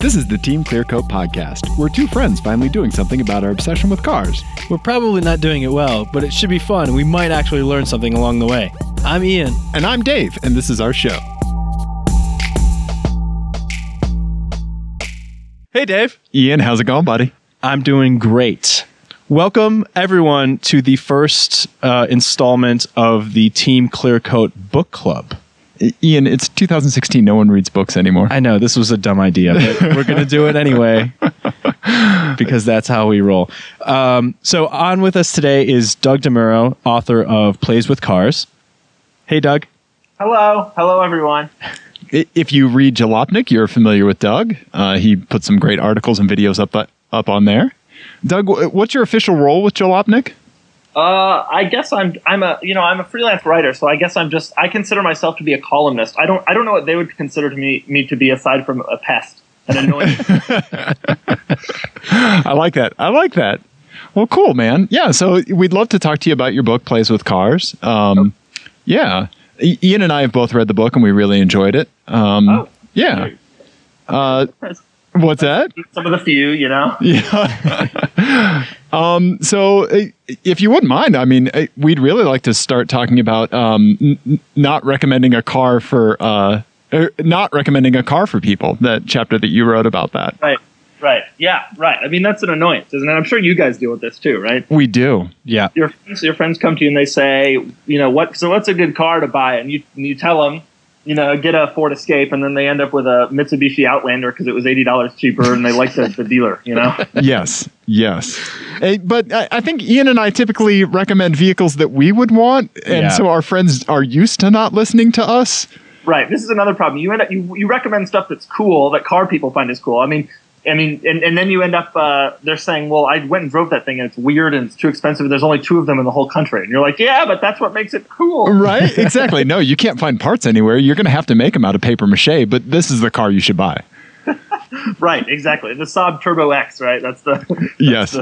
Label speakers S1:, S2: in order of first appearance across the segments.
S1: This is the Team Clearcoat podcast. We're two friends finally doing something about our obsession with cars.
S2: We're probably not doing it well, but it should be fun and we might actually learn something along the way. I'm Ian.
S1: And I'm Dave, and this is our show.
S2: Hey, Dave.
S1: Ian, how's it going, buddy?
S2: I'm doing great. Welcome, everyone, to the first uh, installment of the Team Clearcoat Book Club.
S1: I- Ian, it's 2016. No one reads books anymore.
S2: I know this was a dumb idea, but we're going to do it anyway because that's how we roll. Um, so, on with us today is Doug DeMuro, author of Plays with Cars. Hey, Doug.
S3: Hello, hello everyone.
S1: If you read Jalopnik, you're familiar with Doug. Uh, he put some great articles and videos up up on there. Doug, what's your official role with Jalopnik?
S3: Uh, I guess I'm I'm a you know I'm a freelance writer, so I guess I'm just I consider myself to be a columnist. I don't I don't know what they would consider to me me to be aside from a pest, an annoyance.
S1: I like that. I like that. Well, cool, man. Yeah, so we'd love to talk to you about your book, Plays with Cars. Um, Yeah, Ian and I have both read the book and we really enjoyed it. Um,
S3: Oh.
S1: yeah. Uh, what's that?
S3: Some of the few, you know.
S1: Yeah. um, so, uh, if you wouldn't mind, I mean, uh, we'd really like to start talking about um, n- not recommending a car for uh, er, not recommending a car for people. That chapter that you wrote about that.
S3: Right, right, yeah, right. I mean that's an annoyance, isn't it? I'm sure you guys deal with this too, right?
S1: We do.
S2: Yeah.
S3: Your friends, your friends come to you and they say, you know, what? So what's a good car to buy? And you and you tell them. You know, get a Ford Escape, and then they end up with a Mitsubishi Outlander because it was eighty dollars cheaper, and they like the, the dealer. You know,
S1: yes, yes. Eh, but I, I think Ian and I typically recommend vehicles that we would want, and
S2: Yeah.
S1: so our friends are used to not listening to us.
S3: Right. This is another problem. You end up you, you recommend stuff that's cool that car people find is cool. I mean, I mean, and, and then you end up uh, they're saying, well, I went and drove that thing and it's weird and it's too expensive. And There's only two of them in the whole country, and you're like, yeah, but that's what makes it cool.
S1: Right? exactly. No, you can't find parts anywhere. You're going to have to make them out of paper mache. But this is the car you should buy.
S3: Right. Exactly. The Saab Turbo X. Right. That's the
S1: Yes,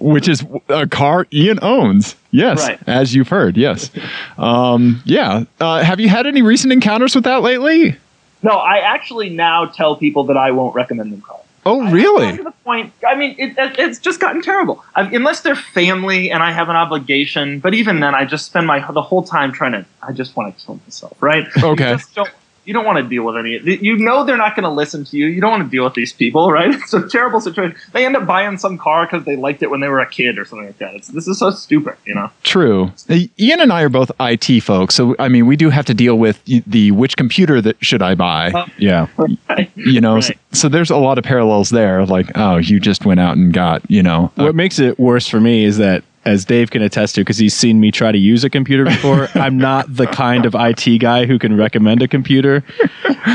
S1: which is a car Ian owns. Yes,
S3: Right.
S1: as you've heard. Yes. Um, yeah. Uh, have you had any recent encounters with that lately?
S3: no. I actually now tell people that I won't recommend them cars.
S1: Oh, really?
S3: to the point. I mean, it, it, it's just gotten terrible. I, unless they're family and I have an obligation, but even then, I just spend my the whole time trying to. I just want to kill myself, right?
S1: Okay.
S3: You just don't. You don't want to deal with any. You know they're not going to listen to you. You don't want to deal with these people, right? It's a terrible situation. They end up buying some car because they liked it when they were a kid or something like that. It's, this is so stupid, you know.
S1: True. Uh, Ian and I are both IT folks, so I mean, we do have to deal with the which computer that should I buy.
S3: Uh,
S2: Yeah.
S1: you know, so,
S3: right.
S1: so there's a lot of parallels there. Like, oh, you just went out and got, you know, a-
S2: What makes it worse for me is that, as Dave can attest to, because he's seen me try to use a computer before, I'm not the kind of IT guy who can recommend a computer.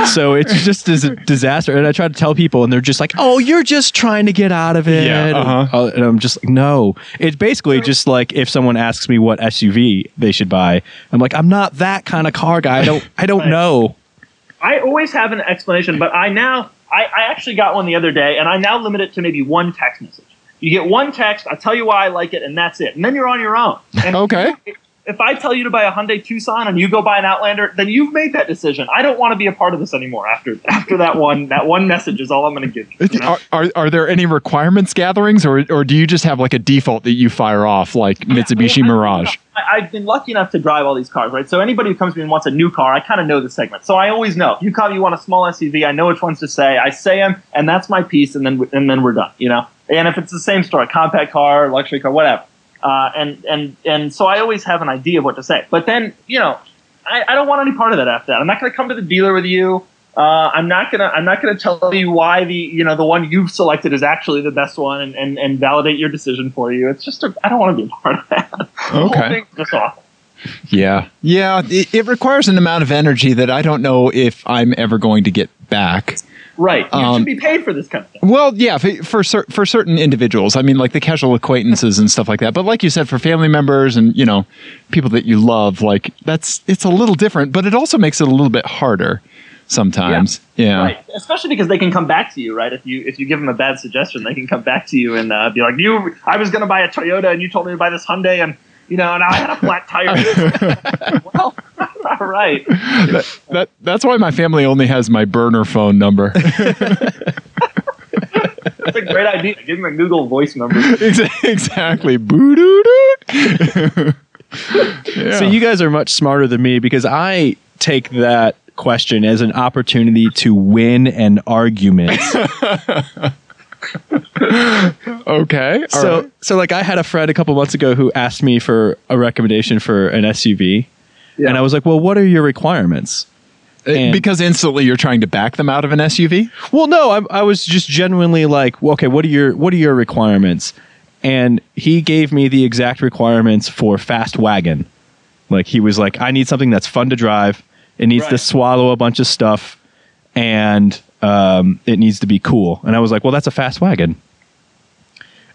S2: So it's just a disaster. And I try to tell people, and they're just like, "Oh, you're just trying to get out of it."
S1: Yeah, uh-huh.
S2: And, and I'm just like, "No." It's basically just like if someone asks me what SUV they should buy, I'm like, "I'm not that kind of car guy. I don't. I don't know."
S3: I always have an explanation, but I now I, I actually got one the other day, and I now limit it to maybe one text message. You get one text, I tell you why I like it, and that's it. And then you're on your own. And
S1: Okay.
S3: If I tell you to buy a Hyundai Tucson and you go buy an Outlander, then you've made that decision. I don't want to be a part of this anymore. After after that one that one message is all I'm going to give you. you know?
S1: are, are are there any requirements gatherings, or or do you just have like a default that you fire off, like Mitsubishi
S3: I- I-
S1: Mirage?
S3: I, I've been lucky enough to drive all these cars, right? So anybody who comes to me and wants a new car, I kind of know the segment. So I always know. If you come, you want a small SUV, I know which ones to say. I say them, and that's my piece, and then and then we're done, you know. And if it's the same story, compact car, luxury car, whatever. Uh, and and and so I always have an idea of what to say. But then you know, I, I don't want any part of that after that. I'm not going to come to the dealer with you. Uh, I'm not gonna I'm not gonna tell you why the you know the one you've selected is actually the best one and, and, and validate your decision for you. It's just a, I don't want to be a part of that. The whole
S1: Okay.
S3: thing's just awful.
S1: Yeah, yeah. It, it requires an amount of energy that I don't know if I'm ever going to get back.
S3: Right. You
S1: Um,
S3: should be paid for this kind of thing.
S1: Well, yeah, for for, cer- for certain individuals, I mean, like the casual acquaintances and stuff like that. But like you said, for family members and you know people that you love, like that's it's a little different, but it also makes it a little bit harder sometimes. Yeah,
S3: Right. Especially because they can come back to you, right? If you if you give them a bad suggestion, they can come back to you and uh, be like, "You, I was going to buy a Toyota, and you told me to buy this Hyundai, and you know, and I had a flat tire." well, all right.
S1: that, that that's why my family only has my burner phone number.
S3: That's a great idea. Give him a Google voice number.
S1: Exactly. Boo doo doo.
S2: So you guys are much smarter than me because I take that question as an opportunity to win an argument.
S1: Okay. all
S2: so
S1: right.
S2: so like I had a friend a couple months ago who asked me for a recommendation for an SUV.
S3: Yeah.
S2: And I was like, "Well, what are your requirements?" Uh, and-
S1: because instantly you're trying to back them out of an SUV.
S2: Well, no, I, I was just genuinely like, well, "Okay, what are your what are your requirements?" And he gave me the exact requirements for fast wagon. Like he was like, "I need something that's fun to drive. It needs to swallow a bunch of stuff, and um, it needs to be cool." And I was like, "Well, that's a fast wagon."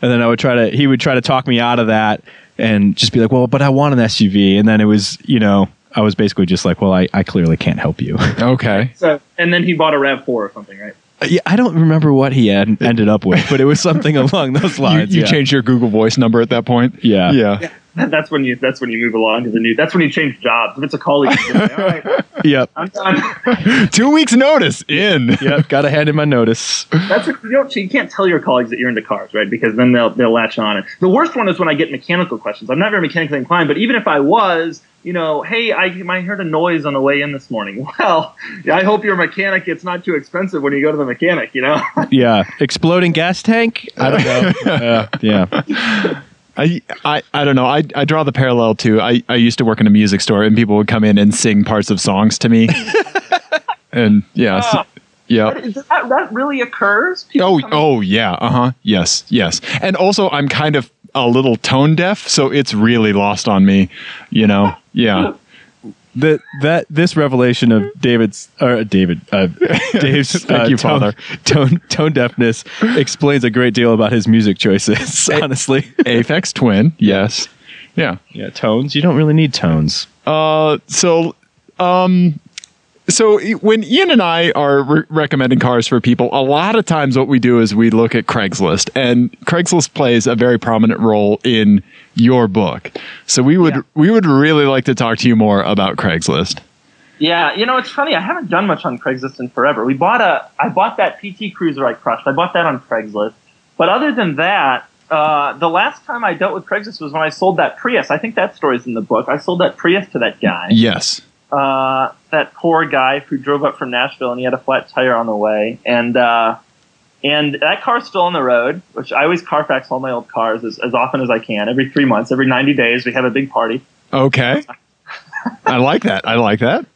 S2: And then I would try to he would try to talk me out of that and just be like, "Well, but I want an SUV." And then it was, you know, I was basically just like, "Well, I, I clearly can't help you."
S1: Okay.
S3: So, and then he bought a Rav Four or something, right?
S2: yeah, I don't remember what he had ended up with, but it was something along those lines.
S1: you
S2: yeah.
S1: changed your Google Voice number at that point.
S2: Yeah.
S1: Yeah.
S3: That's when you. That's when you move along to the new. That's when you change jobs. If it's a colleague, you can say, all right,
S2: Yep.
S3: I'm done.
S1: Two weeks notice in.
S2: Yep. Got to hand in my notice.
S3: That's a, you, don't, you can't tell your colleagues that you're into cars, right? Because then they'll they'll latch on. And the worst one is when I get mechanical questions. I'm not very mechanically inclined, but even if I was, you know, hey, I, I heard a noise on the way in this morning. Well, I hope your mechanic it's not too expensive when you go to the mechanic. You know.
S2: Yeah. Exploding gas tank? I don't know. Uh, yeah.
S1: I, I, I don't know. I, I draw the parallel to I, I used to work in a music store and people would come in and sing parts of songs to me. and yeah.
S3: Ah.
S1: yeah.
S3: that, that really occurs. People
S1: Oh,
S3: in-
S1: oh yeah. Uh huh. Yes, yes. And also, I'm kind of a little tone deaf, so it's really lost on me. You know. Yeah.
S2: That that this revelation of David's or David uh, Dave's
S1: Thank
S2: uh,
S1: you,
S2: tone,
S1: Father.
S2: tone tone deafness explains a great deal about his music choices. Honestly,
S1: Aphex Twin. Yes. Yeah.
S2: yeah, tones. You don't really need tones.
S1: Uh. So. Um. So when Ian and I are re- recommending cars for people, a lot of times what we do is we look at Craigslist, and Craigslist plays a very prominent role in your book. So we would
S3: Yeah.
S1: we would really like to talk to you more about Craigslist.
S3: Yeah, you know, it's funny. I haven't done much on Craigslist in forever. We bought a, I bought that PT Cruiser I crushed. I bought that on Craigslist. But other than that, uh, the last time I dealt with Craigslist was when I sold that Prius. I think that story's in the book. I sold that Prius to that guy.
S1: Yes.
S3: Uh, that poor guy who drove up from Nashville and he had a flat tire on the way. And, uh, and that car's still on the road, which I always Carfax all my old cars as, as often as I can. Every three months, every 90 days, we have a big party.
S1: Okay. I like that. I like that.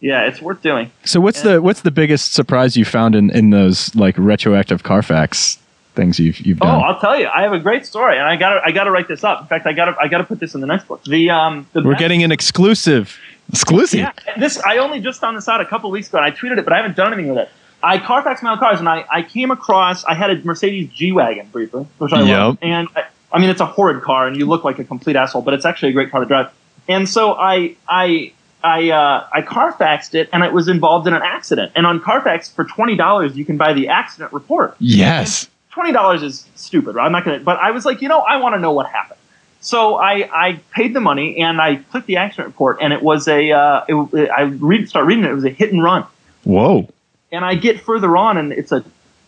S3: Yeah, it's worth doing.
S2: So what's the what's the biggest surprise you found in, in those like retroactive Carfax things you've you've done? Oh.
S3: I'll tell you, I have a great story, and I got to I got to write this up. In fact, I got to I got to put this in the next book. The um, the
S2: We're
S3: best-
S2: getting an exclusive.
S1: Exclusive.
S3: yeah. This I only just found this out a couple weeks ago, and I tweeted it, but I haven't done anything with it. I Carfax my own cars, and I I came across I had a Mercedes G wagon briefly, which I love, and I, I mean it's a horrid car, and you look like a complete asshole, but it's actually a great car to drive. And so I I. I uh, I Carfaxed it and it was involved in an accident. And on Carfax for twenty dollars you can buy the accident report.
S1: Yes.
S3: twenty dollars is stupid. Right? I'm not gonna. But I was like, you know, I want to know what happened. So I, I paid the money and I clicked the accident report, and it was a. Uh, it, I read start reading it. It was a hit and run,
S1: Whoa.
S3: and I get further on, and it's a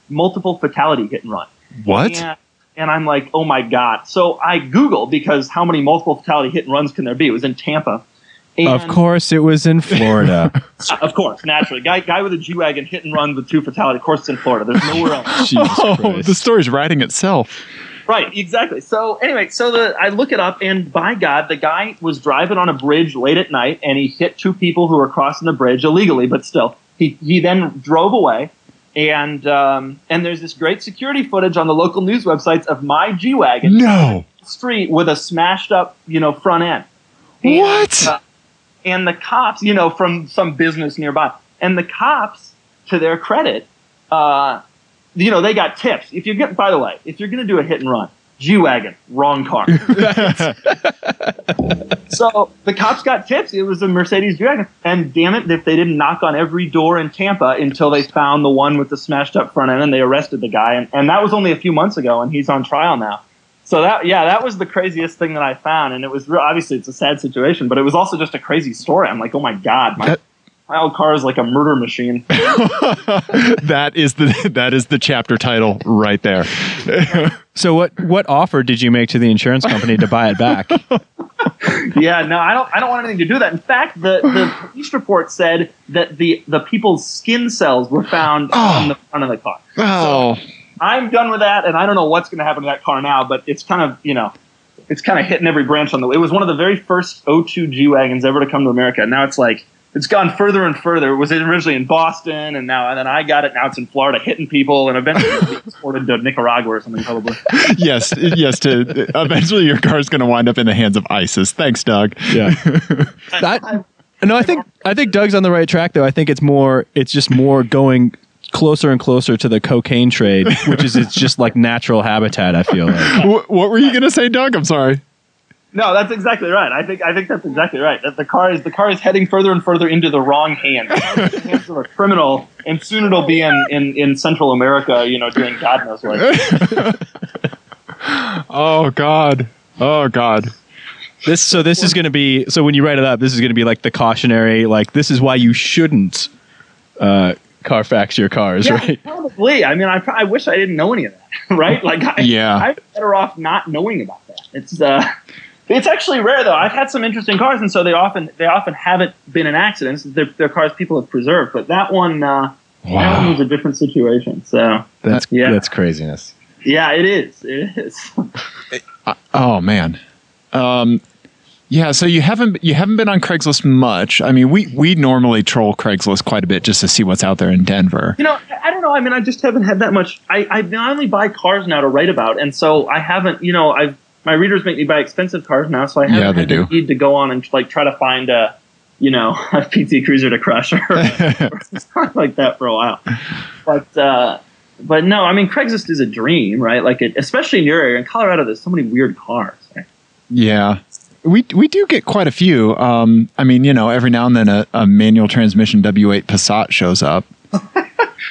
S3: multiple fatality hit and run.
S1: What?
S3: And, and I'm like, oh my god. So I Google because how many multiple fatality hit and runs can there be? It was in Tampa. And,
S2: Of course, it was in Florida.
S3: of course, naturally, guy guy with a G wagon hit and run with two fatality. Of course, it's in Florida. There's nowhere else.
S2: Jesus
S1: Oh,
S2: Christ.
S1: the story's writing itself.
S3: Right, exactly. So anyway, so the I look it up, and by God, the guy was driving on a bridge late at night, and he hit two people who were crossing the bridge illegally, but still, he he then drove away, and um, and there's this great security footage on the local news websites of my G wagon
S1: No.
S3: street with a smashed up, you know, front end. And,
S1: What?
S3: uh, and the cops, you know, from some business nearby, and the cops, to their credit, uh, you know, they got tips. If you're get, by the way, if you're going to do a hit and run, G wagon, wrong car. so the cops got tips. It was a Mercedes G wagon, and damn it, if they didn't knock on every door in Tampa until they found the one with the smashed up front end, and they arrested the guy, and, and that was only a few months ago, and he's on trial now. So that yeah, that was the craziest thing that I found, and it was real, obviously it's a sad situation, but it was also just a crazy story. I'm like, oh my god, my
S1: That-
S3: My old car is like a murder machine.
S1: that is the that is the chapter title right there.
S2: So what what offer did you make to the insurance company to buy it back?
S3: yeah, no, I don't. I don't want anything to do with that. In fact, the, the police report said that the the people's skin cells were found
S1: Oh.
S3: on the front of the car.
S1: Oh,
S3: I'm done with that, and I don't know what's going to happen to that car now. But it's kind of you know, it's kind of hitting every branch on the. Way. It was one of the very first O2 G wagons ever to come to America. And now it's like it's gone further and further. It was originally in Boston, and now and then I got it. Now it's in Florida, hitting people, and eventually it'll be exported to Nicaragua or something probably.
S1: yes, yes. To eventually, your car is going to wind up in the hands of ISIS. Thanks, Doug.
S2: Yeah. I, no, I think I think Doug's on the right track though. I think it's more it's just more going closer and closer to the cocaine trade, which is it's just like natural habitat, I feel like.
S1: What were you going to say, Doug? I'm sorry.
S3: No, that's exactly right. I think I think that's exactly right. That the car is the car is heading further and further into the wrong hands. The car is in the hands of a criminal, and soon it'll be in, in, in Central America, you know, doing God knows what.
S1: Oh God. Oh God.
S2: This so this is going to be so when you write it up, this is going to be like the cautionary like this is why you shouldn't uh Carfax your cars,
S3: Yeah,
S2: right?
S3: probably. I mean, I, I wish I didn't know any of that, right? Like, I,
S1: Yeah.
S3: I'm better off not knowing about that. It's uh, it's actually rare though. I've had some interesting cars, and so they often they often haven't been in accidents. They're, they're cars people have preserved, but that one uh, that one was a different situation. So
S2: That's
S3: Yeah.
S2: that's craziness.
S3: yeah, it is. It is.
S1: Oh man. Um, yeah. So you haven't you haven't been on Craigslist much. I mean, we we normally troll Craigslist quite a bit just to see what's out there in Denver.
S3: You know, I- I don't know. I mean, I just haven't had that much. I, I only buy cars now to write about, and so I haven't. You know, I've my readers make me buy expensive cars now, so I haven't
S1: Yeah, they do.
S3: need to go on and like try to find a, you know, a PT Cruiser to crush or, or something like that for a while. But uh, but no, I mean, Craigslist is a dream, right? Like, it, especially in your area in Colorado, there's so many weird cars. Right?
S1: Yeah. We, we do get quite a few. Um, I mean, you know, every now and then a, a manual transmission W8 Passat shows up.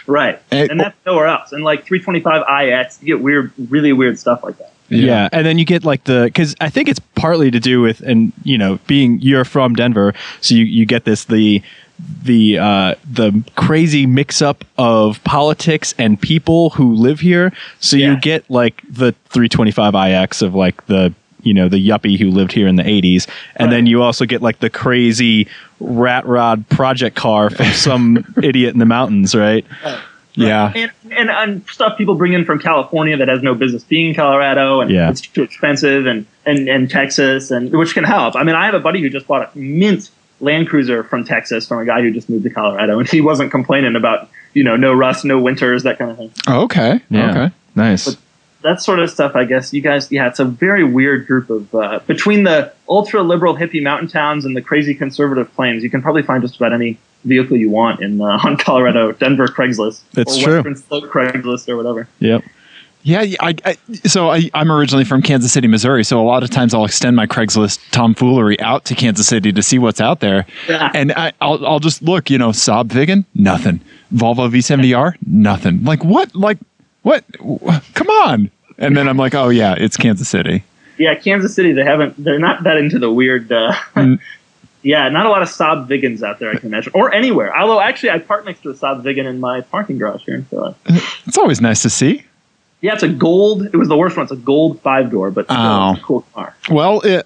S3: Right,
S1: Eh,
S3: and that's nowhere else. And like 325iX, you get weird, really weird stuff like that.
S2: Yeah. and then you get like the because I think it's partly to do with and you know being you're from Denver, so you you get this the the uh, the crazy mix up of politics and people who live here. So you get like the 325iX of like the you know the yuppie who lived here in the 80s, and then you also get like the crazy rat rod project car from some idiot in the mountains, right?
S1: Yeah.
S3: and, and and stuff people bring in from California that has no business being in Colorado, and
S2: Yeah.
S3: it's too expensive, and, and and Texas, and which can help. I mean, I have a buddy who just bought a mint Land Cruiser from Texas from a guy who just moved to Colorado, and he wasn't complaining about you know no rust, no winters, that kind of thing.
S1: Oh, okay. Okay.
S2: nice.
S3: But- That sort of stuff, I guess. You guys, yeah, it's a very weird group of uh, between the ultra liberal hippie mountain towns and the crazy conservative plains. You can probably find just about any vehicle you want in uh, on Colorado Denver Craigslist.
S2: That's
S3: or
S2: true.
S3: Western Slope Craigslist or whatever.
S2: Yep.
S1: Yeah, yeah, I, I, so I, I'm originally from Kansas City, Missouri. So a lot of times I'll extend my Craigslist tomfoolery out to Kansas City to see what's out there,
S3: Yeah.
S1: and I, I'll, I'll just look. You know, Saab Viggen, nothing. Volvo V70R, nothing. Like what? Like what? Come on! And then I'm like, oh yeah, it's Kansas City.
S3: Yeah, Kansas City. They haven't. They're not that into the weird. Uh,
S1: Mm.
S3: yeah, not a lot of Saab Viggens out there. I can imagine, or anywhere. Although actually, I park next to a Saab Viggen in my parking garage here in Philly.
S1: It's always nice to see.
S3: Yeah, it's a gold. It was the worst one. It's a gold five door, but still,
S1: Oh.
S3: it's a oh. cool car.
S1: Well, it,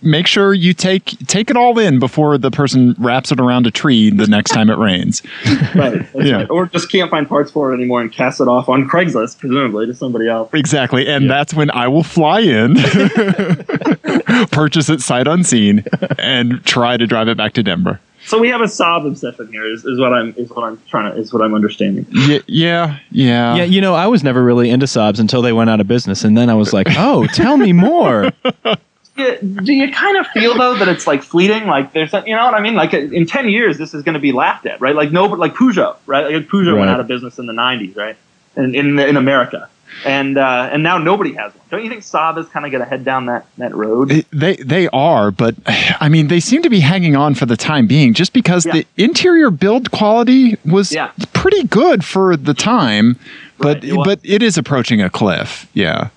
S1: make sure you take take it all in before the person wraps it around a tree the next time it rains.
S3: Right.
S1: Yeah.
S3: right. Or just can't find parts for it anymore and cast it off on Craigslist, presumably to somebody else.
S1: Exactly. And that's when I will fly in, purchase it sight unseen, and try to drive it back to Denver.
S3: So we have a Saab obsession here. Is, is what I'm is what I'm trying to is what I'm understanding.
S1: Yeah, yeah, yeah.
S2: Yeah, you know, I was never really into Saabs until they went out of business, and then I was like, "Oh, tell me more."
S3: Yeah, do you kind of feel though that it's like fleeting? Like there's, you know what I mean? Like in ten years, this is going to be laughed at, right? Like no, but like Peugeot, right? Like Peugeot
S2: Right.
S3: went out of business in the '90s, right? In in, in America, and uh, and now nobody has one. Don't you think Saab is kind of going to head down that that road?
S1: They- They are, but I mean, they seem to be hanging on for the time being, just because
S3: Yeah.
S1: the interior build quality was
S3: Yeah.
S1: pretty good for the time, but
S3: Right, it
S1: but it is approaching a cliff. Yeah,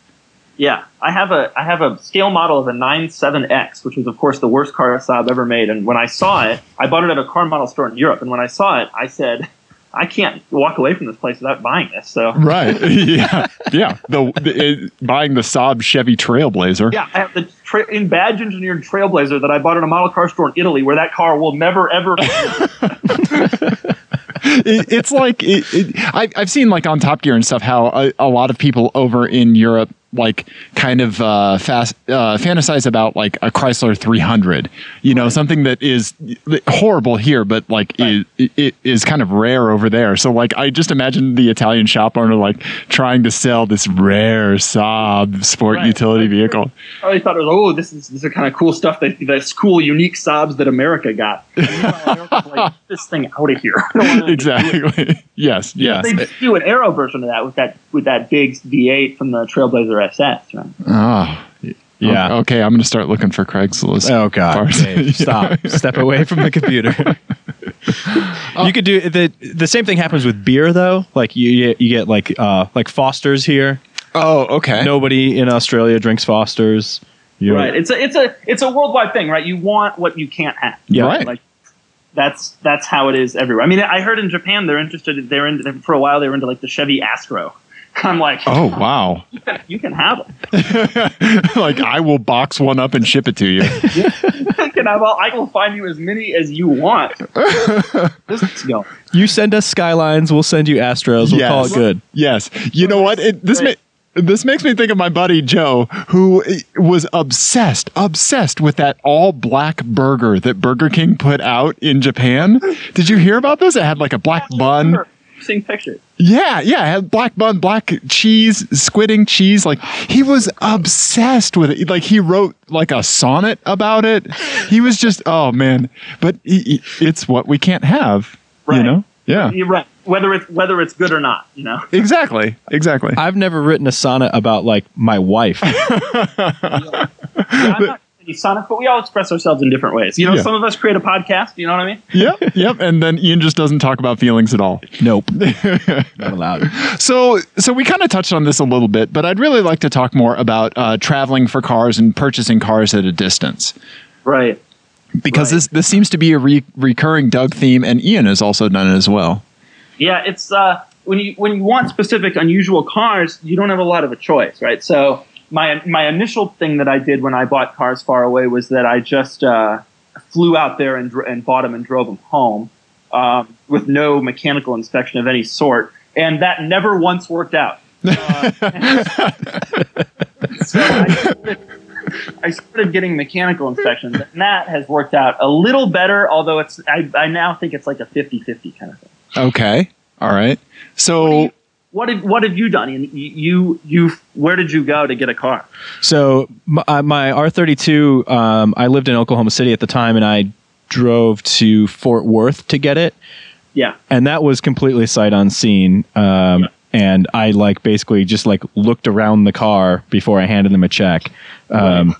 S3: Yeah, I have a I have a scale model of a 97X, which was of course the worst car Saab ever made. And when I saw it, I bought it at a car model store in Europe. And when I saw it, I said, I can't walk away from this place without buying this. So
S1: Right. yeah. Yeah. The, the it, buying the Saab Chevy Trailblazer.
S3: yeah, I have the tra- in badge engineered Trailblazer that I bought at a model car store in Italy, where that car will never ever.
S1: It, it's like it, I, I've seen like on Top Gear and stuff how a, a lot of people over in Europe like kind of uh, fast uh, fantasize about like a Chrysler 300. You know, something that is horrible here, but like
S3: Right.
S1: it, it is kind of rare over there. So like I just imagine the Italian shop owner like trying to sell this rare Saab sport
S3: Right.
S1: utility vehicle.
S3: I thought it was oh this is this is kind of cool stuff that that's cool unique Saabs that America got. And meanwhile, America's like, this thing out of here. I don't want anything to do with it."
S1: Exactly. yes. Yes.
S3: They just do an aero version of that with that with that big V8 from the Trailblazer SS, right?
S1: Oh.
S2: Yeah.
S1: Okay, I'm going to start looking for Craigslist.
S2: Oh God!
S1: Cars.
S2: Dave, stop! Step away from the computer. you could do the the same thing happens with beer though. Like you you get, you get like uh like Foster's here.
S1: Oh, okay.
S2: Nobody in Australia drinks Foster's. You're,
S3: Right. It's a it's a it's a worldwide thing, right? You want what you can't have.
S2: Yeah.
S1: Right.
S3: Like that's that's how it is everywhere. I mean, I heard in Japan they're interested. They're in for a while. They were into like the Chevy Astro. I'm like,
S1: Oh, wow.
S3: you, can, you can have them.
S1: like I will box one up and ship it to you.
S3: You can have all, I will find you as many as you want. this is going.
S2: You send us Skylines, we'll send you Astros. We'll call it good.
S1: Yes. You know what? It, this ma- this makes me think of my buddy Joe, who was obsessed, obsessed with that all black burger that Burger King put out in Japan. Did you hear about this? It had like a black bun.
S3: Seeing pictures.
S1: Yeah, yeah, had black bun, black cheese, squidding cheese. Like he was obsessed with it. Like he wrote like a sonnet about it. He was just, oh man. But he, he- it's what we can't have.
S3: Right.
S1: You know? Yeah.
S3: You're right. Whether it's whether it's good or not, you know.
S1: Exactly. Exactly.
S2: I've never written a sonnet about like my wife.
S3: Yeah, I'm not any sonic, but we all express ourselves in different ways. You know,
S1: Yeah.
S3: some of us create a podcast. You know what I mean?
S1: yep. Yep. And then Ian just doesn't talk about feelings at all.
S2: nope, not allowed.
S1: So, so we kind of touched on this a little bit, but I'd really like to talk more about uh, traveling for cars and purchasing cars at a distance.
S3: Right.
S1: because
S3: Right.
S1: this this seems to be a re- recurring Doug theme, and Ian has also done it as well.
S3: Yeah, it's uh, when you when you want specific unusual cars, you don't have a lot of a choice, right? So my my initial thing that I did when I bought cars far away was that I just uh, flew out there and, and bought them and drove them home um, with no mechanical inspection of any sort, and that never once worked out. Uh, so I started, I started getting mechanical inspections, and that has worked out a little better. Although it's I, I now think it's like a 50-50 kind of thing.
S1: Okay, all right. So
S3: What have what have you done? And you you where did you go to get a car?
S2: So my, uh, my R32, um, I lived in Oklahoma City at the time, and I drove to Fort Worth to get it,
S3: Yeah,
S2: and that was completely sight unseen. Um, And I like basically just like looked around the car before I handed them a check. Um,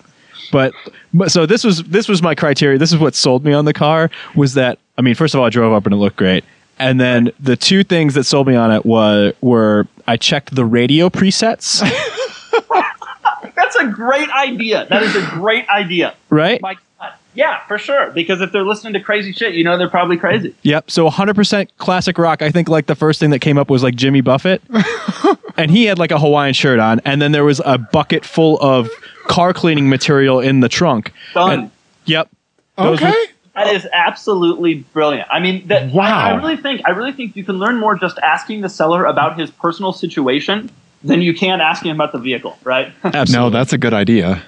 S2: but, but so this was this was my criteria. This is what sold me on the car was that I mean, first of all, I drove up and it looked great. And then the two things that sold me on it was were I checked the radio presets,
S3: that's a great idea. That is a great idea.
S2: right?
S3: My God. Yeah, for sure. Because if they're listening to crazy shit, you know they're probably crazy.
S2: Yep. So 100% classic rock. I think like the first thing that came up was like Jimmy Buffett. and he had like a Hawaiian shirt on. And then there was a bucket full of car cleaning material in the trunk.
S3: Done.
S2: And- yep. Those
S1: okay,
S2: were-
S3: That is absolutely brilliant. I mean, that,
S1: Wow.
S3: I, I really think I really think you can learn more just asking the seller about his personal situation than you can asking him about the vehicle, right?
S2: Absolutely.
S1: no, that's a good idea.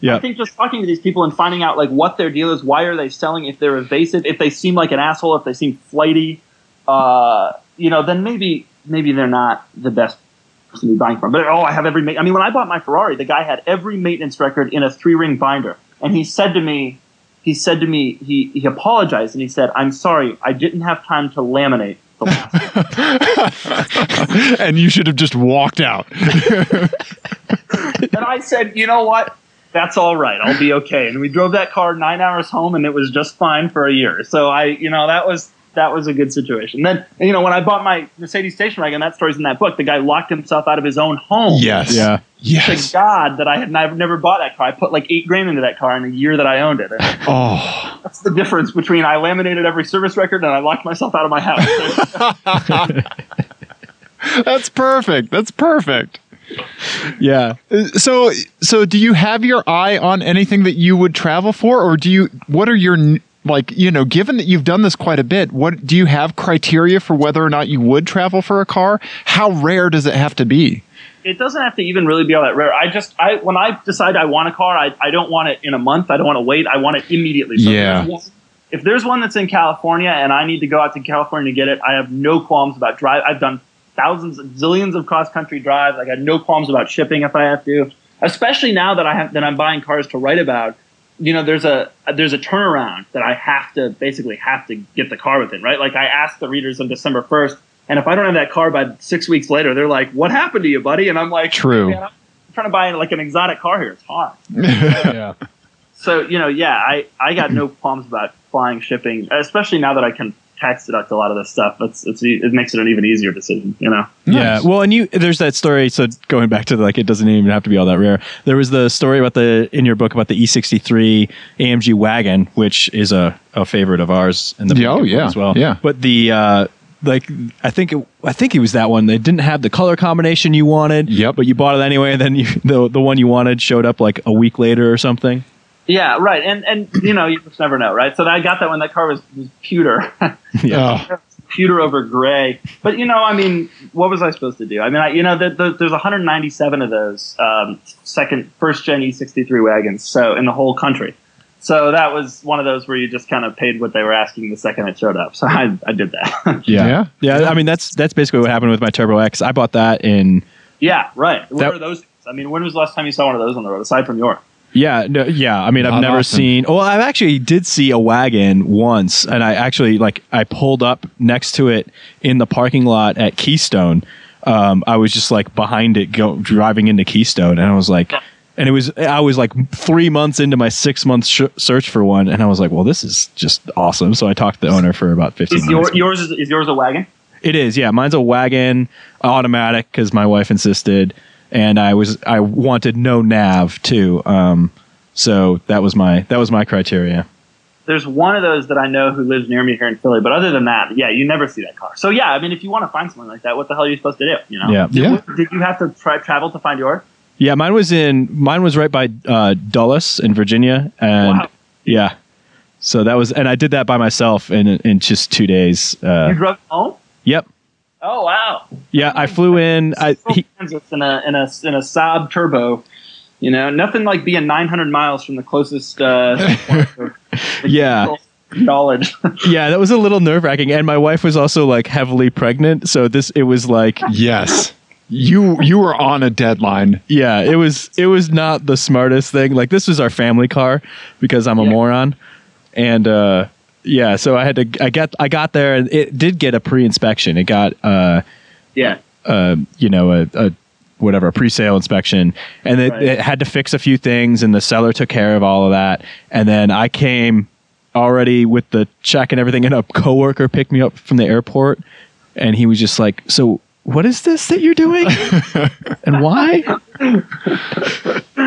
S3: Yeah.
S2: I
S3: think just talking to these people and finding out like what their deal is, why are they selling, if they're evasive, if they seem like an asshole, if they seem flighty, uh, you know, then maybe maybe they're not the best person to be buying from. But oh, I have every. Ma- I mean, when I bought my Ferrari, the guy had every maintenance record in a three ring binder, and he said to me, he said to me, he he apologized and he said, "I'm sorry, I didn't have time to laminate." The
S1: and you should have just walked out.
S3: and I said, you know what? That's all right. I'll be okay. And we drove that car nine hours home, and it was just fine for a year. So I, you know, that was that was a good situation. Then you know when I bought my Mercedes station wagon, that story's in that book. The guy locked himself out of his own home.
S1: Yes.
S2: Yeah.
S3: Thank
S1: Yes.
S3: God that I had never, never bought that car. I put like eight grand into that car in the year that I owned it. And
S1: Oh.
S3: that's the difference between I laminated every service record and I locked myself out of my house.
S1: That's perfect. That's perfect.
S2: Yeah.
S1: So, so do you have your eye on anything that you would travel for, or do you? What are your n- like? You know, given that you've done this quite a bit, what do you have criteria for whether or not you would travel for a car? How rare does it have to be?
S3: it doesn't have to even really be all that rare. I just I when I decide I want a car, I, I don't want it in a month. I don't want to wait. I want it immediately. So if
S1: Yeah.
S3: there's one- If there's one that's in California and I need to go out to California to get it, I have no qualms about drive. I've done thousands, zillions of cross country drives. I got no qualms about shipping if I have to. Especially now that I have that I'm buying cars to write about. You know, there's a there's a turnaround that I have to basically have to get the car within, right? Like I asked the readers on December first, and if I don't have that car by six weeks later, they're like, "What happened to you, buddy?" And I'm like,
S1: True.
S3: "Man, I'm trying to buy like an exotic car here. It's hard."
S2: Yeah.
S3: So you know, yeah, I I got no qualms about flying shipping, especially now that I can tax deduct a lot of this stuff. It's it's e- it makes it an even easier decision, you know.
S2: Yeah.
S1: Nice.
S2: Well, and you there's that story. So going back to like it doesn't even have to be all that rare. There was the story about the in your book about the E63 AMG wagon, which is a, a favorite of ours in the
S1: Yeah,
S2: book
S1: oh, yeah,
S2: as well.
S1: yeah.
S2: But the uh, like I think it, I think it was that one. They didn't have the color combination you wanted.
S1: Yep.
S2: But you bought it anyway, and then you, the the one you wanted showed up like a week later or something.
S3: Yeah, right. And and you know, you just never know, right? So I got that when that car was, was pewter.
S1: Oh,
S3: pewter over gray. But you know, I mean, what was I supposed to do? I mean, I, you know, the, the, there's 197 of those um, second, first gen E63 wagons, so in the whole country. So that was one of those where you just kind of paid what they were asking the second it showed up. So I, I did that.
S1: Yeah.
S2: yeah. I mean, that's that's basically what happened with my Turbo X. I bought that in
S3: yeah, right. What
S2: That-
S3: are those? I mean, when was the last time you saw one of those on the road aside from your?
S2: Yeah, no, yeah. I mean, I've never
S1: often.
S2: seen. Well, I actually did see a wagon once, and I actually like I pulled up next to it in the parking lot at Keystone. Um, I was just like behind it, go driving into Keystone, and I was like, and it was I was like three months into my six month sh- search for one, and I was like, well, this is just awesome. So I talked to the owner for about fifteen
S3: Is
S2: minutes.
S3: your, yours is, is yours a wagon?
S2: It is, yeah. Mine's a wagon, automatic, because my wife insisted, and I was I wanted no nav too. Um, so that was my that was my criteria.
S3: There's one of those that I know who lives near me here in Philly, but other than that, yeah, you never see that car. So yeah, I mean, if you want to find something like that, what the hell are you supposed to do? You know?
S2: Yeah.
S1: Yeah.
S3: Did you have to try travel to find yours?
S2: Yeah, mine was in mine was right by uh, Dulles in Virginia, and
S3: Wow.
S2: yeah, so that was and I did that by myself in in just two days.
S3: You
S2: Uh,
S3: drove home?
S2: yep,
S3: Oh wow!
S2: yeah, I flew in. I he,
S3: Kansas in a in a in a Saab turbo. You know, nothing like being 900 miles from the closest. Uh, point of
S2: Yeah.
S3: knowledge.
S2: yeah, that was a little nerve wracking, and my wife was also like heavily pregnant, so this it was like
S1: yes. You you were on a deadline.
S2: yeah, it was it was not the smartest thing. Like this was our family car because I'm a
S3: Yeah.
S2: moron, and uh, yeah, so I had to I got I got there and it did get a pre inspection. It got uh
S3: yeah,
S2: uh you know a, a whatever a pre-sale inspection and it,
S3: Right.
S2: it had to fix a few things and the seller took care of all of that and then i came already with the check and everything and a coworker picked me up from the airport and he was just like so what is this that you're doing and why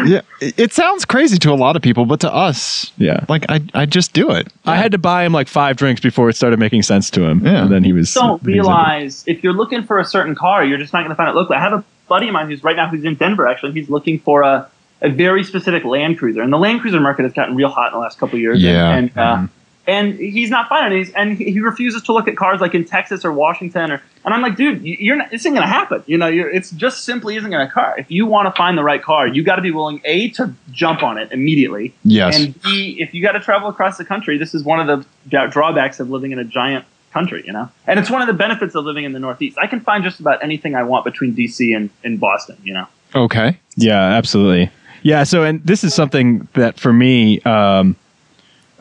S1: Yeah. It it sounds crazy to a lot of people, but to us,
S2: yeah
S1: like I I just do it.
S2: i had to buy him like five drinks before it started making sense to him
S1: Yeah.
S2: and then he was
S3: don't
S2: he was
S3: realize if you're looking for a certain car, you're just not going to find it locally. I have a buddy of mine who's right now who's in Denver. Actually, he's looking for a, a very specific Land Cruiser, and the Land Cruiser market has gotten real hot in the last couple of years.
S1: Yeah.
S3: and uh,
S1: Mhm.
S3: And he's not finding. He's, and he refuses to look at cars like in Texas or Washington, or and I'm like, dude, you- you're not. This isn't going to happen. You know, you're, it's just simply isn't going to car. If you want to find the right car, you got to be willing a to jump on it immediately.
S1: Yes.
S3: And B, if you got to travel across the country, this is one of the drawbacks of living in a giant country, you know? And it's one of the benefits of living in the Northeast. I can find just about anything I want between DC and, and Boston, you know?
S1: okay.
S2: Yeah, absolutely. Yeah, so and this is something that for me, um,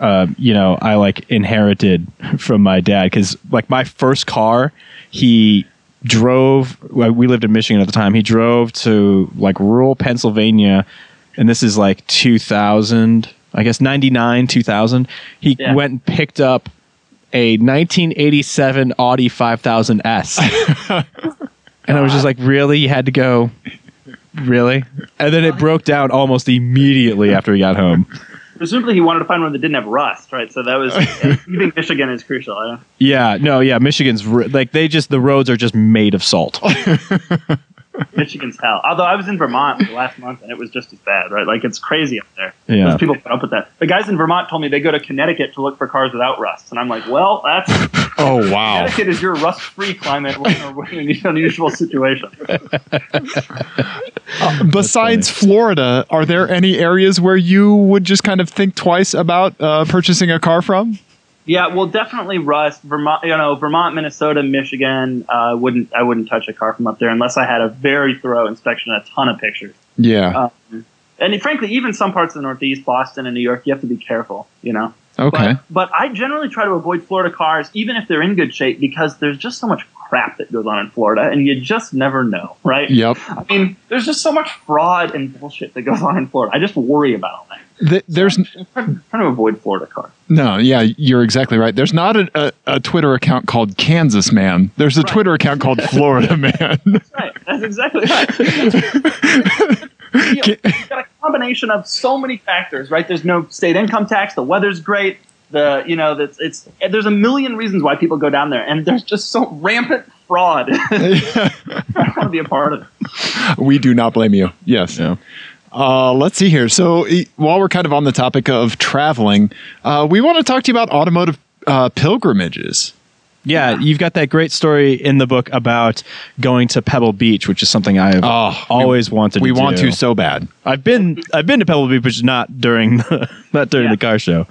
S2: uh, you know, I like inherited from my dad because like my first car, he drove. We lived in Michigan at the time. He drove to like rural Pennsylvania, and this is like 2000, I guess 99, 2000. He
S3: Yeah.
S2: went and picked up a 1987 Audi 5000S. and I was just like, really? You had to go? Really? And then it broke down almost immediately after we got home.
S3: Presumably, he wanted to find one that didn't have rust, right? So that was leaving Michigan is crucial. Yeah?
S2: Yeah, no, yeah, Michigan's like they just the roads are just made of salt.
S3: Michigan's hell. Although I was in Vermont last month and it was just as bad, right? Like it's crazy up there.
S2: Yeah.
S3: Those people put up with that. The guys in Vermont told me they go to Connecticut to look for cars without rust, and I'm like, well, that's
S1: Oh wow.
S3: Connecticut is your rust-free climate when you're in an unusual situation.
S1: Besides Florida, are there any areas where you would just kind of think twice about uh, purchasing a car from?
S3: Yeah, well, definitely rust. Vermont, you know, Vermont, Minnesota, Michigan. Uh, wouldn't I wouldn't touch a car from up there unless I had a very thorough inspection and a ton of pictures.
S1: Yeah.
S3: Um, and frankly, even some parts of the Northeast, Boston and New York, you have to be careful. You know.
S1: Okay.
S3: But, but I generally try to avoid Florida cars, even if they're in good shape, because there's just so much crap that goes on in Florida, and you just never know, right?
S1: Yep.
S3: I mean, there's just so much fraud and bullshit that goes on in Florida. I just worry about all that.
S1: Th- there's
S3: I'm trying, trying to avoid Florida cars.
S1: no, yeah, you're exactly right. There's not a, a, a Twitter account called Kansas Man. There's a
S3: Right.
S1: Twitter account called Florida Man.
S3: Right. That's exactly right. you know, you've got a combination of so many factors, right? There's no state income tax. The weather's great. The you know that's it's there's a million reasons why people go down there, and there's just so rampant fraud. I don't want to be a part of it.
S1: we do not blame you. Yes.
S2: Yeah.
S1: Uh, let's see here. So e- while we're kind of on the topic of traveling, uh, we want to talk to you about automotive uh, pilgrimages.
S2: Yeah, you've got that great story in the book about going to Pebble Beach, which is something I've
S1: Oh,
S2: always wanted to do.
S1: We
S2: to
S1: want
S2: do.
S1: to so bad.
S2: I've been I've been to Pebble Beach, but not during the, not during
S3: Yeah.
S2: the car show.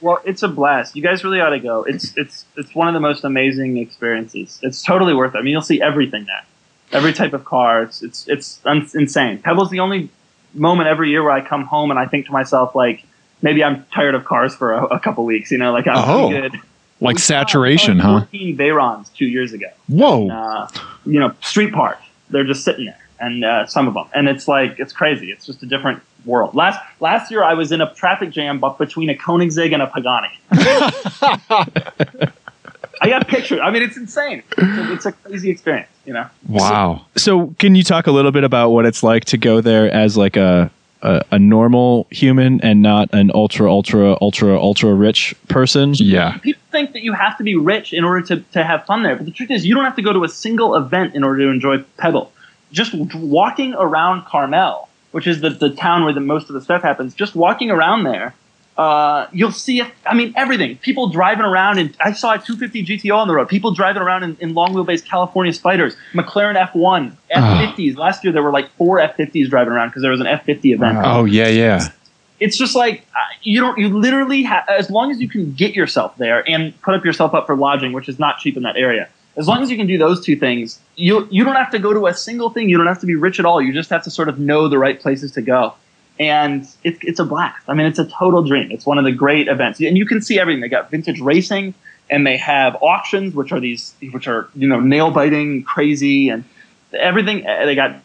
S3: Well, it's a blast. You guys really ought to go. It's it's it's one of the most amazing experiences. It's totally worth it. I mean, you'll see everything there, every type of car. It's it's it's un- insane. Pebble's the only moment every year where I come home and I think to myself like, maybe I'm tired of cars for a, a couple weeks. You know, like I'm
S1: Oh.
S3: good.
S1: Like
S3: We
S1: saturation,
S3: we saw
S1: huh?
S3: 14 Veyrons two years ago.
S1: Whoa.
S3: Uh, you know, street park. They're just sitting there, and uh, some of them, and it's like it's crazy. It's just a different world. Last last year, I was in a traffic jam, but between a Koenigsegg and a Pagani. I got pictures. I mean, it's insane. It's a, it's a crazy experience. You know.
S1: Wow.
S2: So, can you talk a little bit about what it's like to go there as like a a, a normal human and not an ultra ultra ultra ultra rich person?
S1: Yeah.
S3: People think that you have to be rich in order to, to have fun there, but the truth is, you don't have to go to a single event in order to enjoy Pebble. Just walking around Carmel, which is the, the town where the most of the stuff happens, just walking around there, uh, you'll see, it, I mean, everything. People driving around, and I saw a 250 GTO on the road. People driving around in, in long wheelbase California Spiders, McLaren F1, F50s. Last year, there were like four F50s driving around because there was an F50 event
S1: Oh yeah, yeah.
S3: it's just like uh, you don't you literally ha- as long as you can get yourself there and put up yourself up for lodging which is not cheap in that area as long as you can do those two things you you don't have to go to a single thing you don't have to be rich at all you just have to sort of know the right places to go and it's it's a blast i mean it's a total dream it's one of the great events and you can see everything they got vintage racing and they have auctions which are these which are you know nail biting crazy and everything uh, they got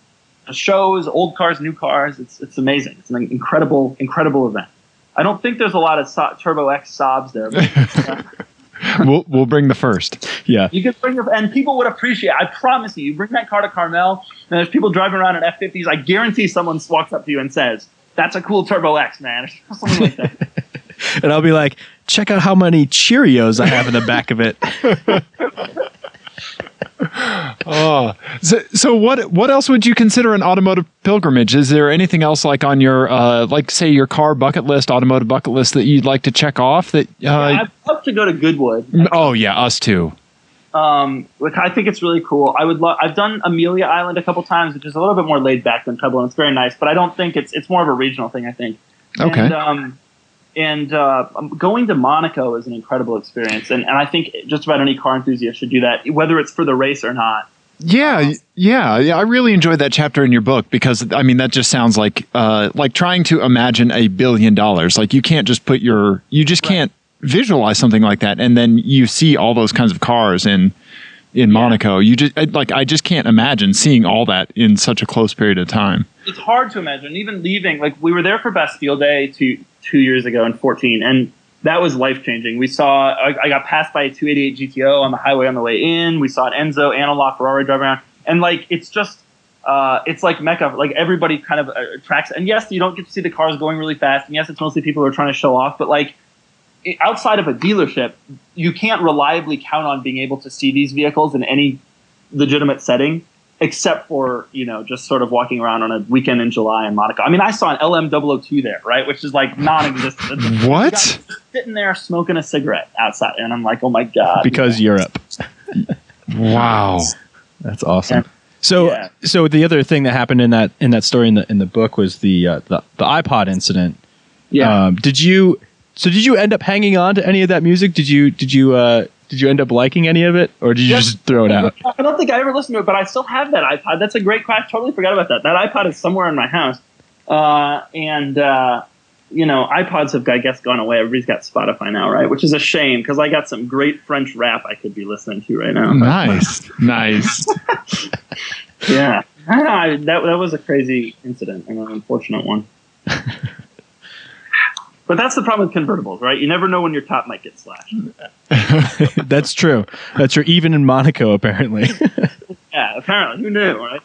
S3: shows, old cars, new cars. It's it's amazing. It's an incredible, incredible event. I don't think there's a lot of so- Turbo X Saabs there, but
S1: we'll we'll bring the first.
S2: Yeah.
S3: you can bring up, and people would appreciate. I promise you, you bring that car to Carmel, and there's people driving around in F50s. I guarantee someone walks up to you and says, "That's a cool Turbo X, man," or something like that.
S2: And I'll be like, check out how many Cheerios I have in the back of it.
S1: Oh, so, so what what else would you consider an automotive pilgrimage? Is there anything else like on your uh, like say your car bucket list, automotive bucket list that you'd like to check off? That uh,
S3: I'd love to go to Goodwood.
S1: oh yeah, us too.
S3: Um, like I think it's really cool. I would love. I've done Amelia Island a couple times, which is a little bit more laid back than Pebble, and it's very nice. But I don't think it's it's more of a regional thing. I think.
S1: Okay.
S3: And, um, and uh, um, going to Monaco is an incredible experience, and, and I think just about any car enthusiast should do that, whether it's for the race or not.
S1: Yeah, yeah, yeah. I really enjoyed that chapter in your book because I mean that just sounds like uh, like trying to imagine a billion dollars. Like you can't just put your you just
S3: Right.
S1: can't visualize something like that, and then you see all those kinds of cars in in Monaco. You just like I just can't imagine seeing all that in such a close period of time.
S3: It's hard to imagine. Even leaving, like we were there for Bastille Day two two years ago in fourteen, and that was life changing. We saw I, I, got passed by a 288 GTO on the highway on the way in. We saw an Enzo analog Ferrari drive around, and like it's just uh, it's like mecca. Like everybody kind of uh, tracks. And yes, you don't get to see the cars going really fast. And yes, it's mostly people who are trying to show off. But like outside of a dealership, you can't reliably count on being able to see these vehicles in any legitimate setting except for you know just sort of walking around on a weekend in July in Monaco. I mean, I saw an LM002 there, right, which is like non-existent.
S1: what?
S3: Sitting there smoking a cigarette outside, and I'm like, oh my god,
S2: because Europe.
S1: wow,
S2: that's awesome. so, yeah. so the other thing that happened in that in that story in the in the book was the uh, the, the iPod incident.
S3: Yeah. Um,
S2: did you? So did you end up hanging on to any of that music? Did you? Did you? Uh, did you end up liking any of it, or did you yes. just throw it out?
S3: I don't think I ever listened to it, but I still have that iPod. That's a great question. Totally forgot about that. That iPod is somewhere in my house, uh, and uh, you know, iPods have, I guess, gone away. Everybody's got Spotify now, right? Which is a shame because I got some great French rap I could be listening to right now.
S1: Nice, nice.
S3: yeah, I, that that was a crazy incident and an unfortunate one. But that's the problem with convertibles, right? You never know when your top might get slashed.
S2: that's true. That's true. Even in Monaco, apparently.
S3: yeah, apparently. Who knew, right?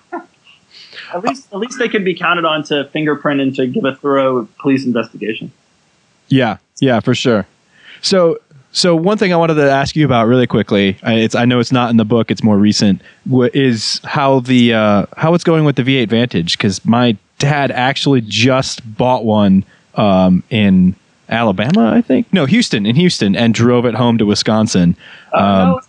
S3: at least, at least they can be counted on to fingerprint and to give a thorough police investigation.
S2: Yeah, yeah, for sure. So, so one thing I wanted to ask you about really quickly, it's I know it's not in the book, it's more recent, is how the uh, how it's going with the V8 Vantage because my dad actually just bought one um, in Alabama, I think. No, Houston, in Houston, and drove it home to Wisconsin.
S3: Uh, um.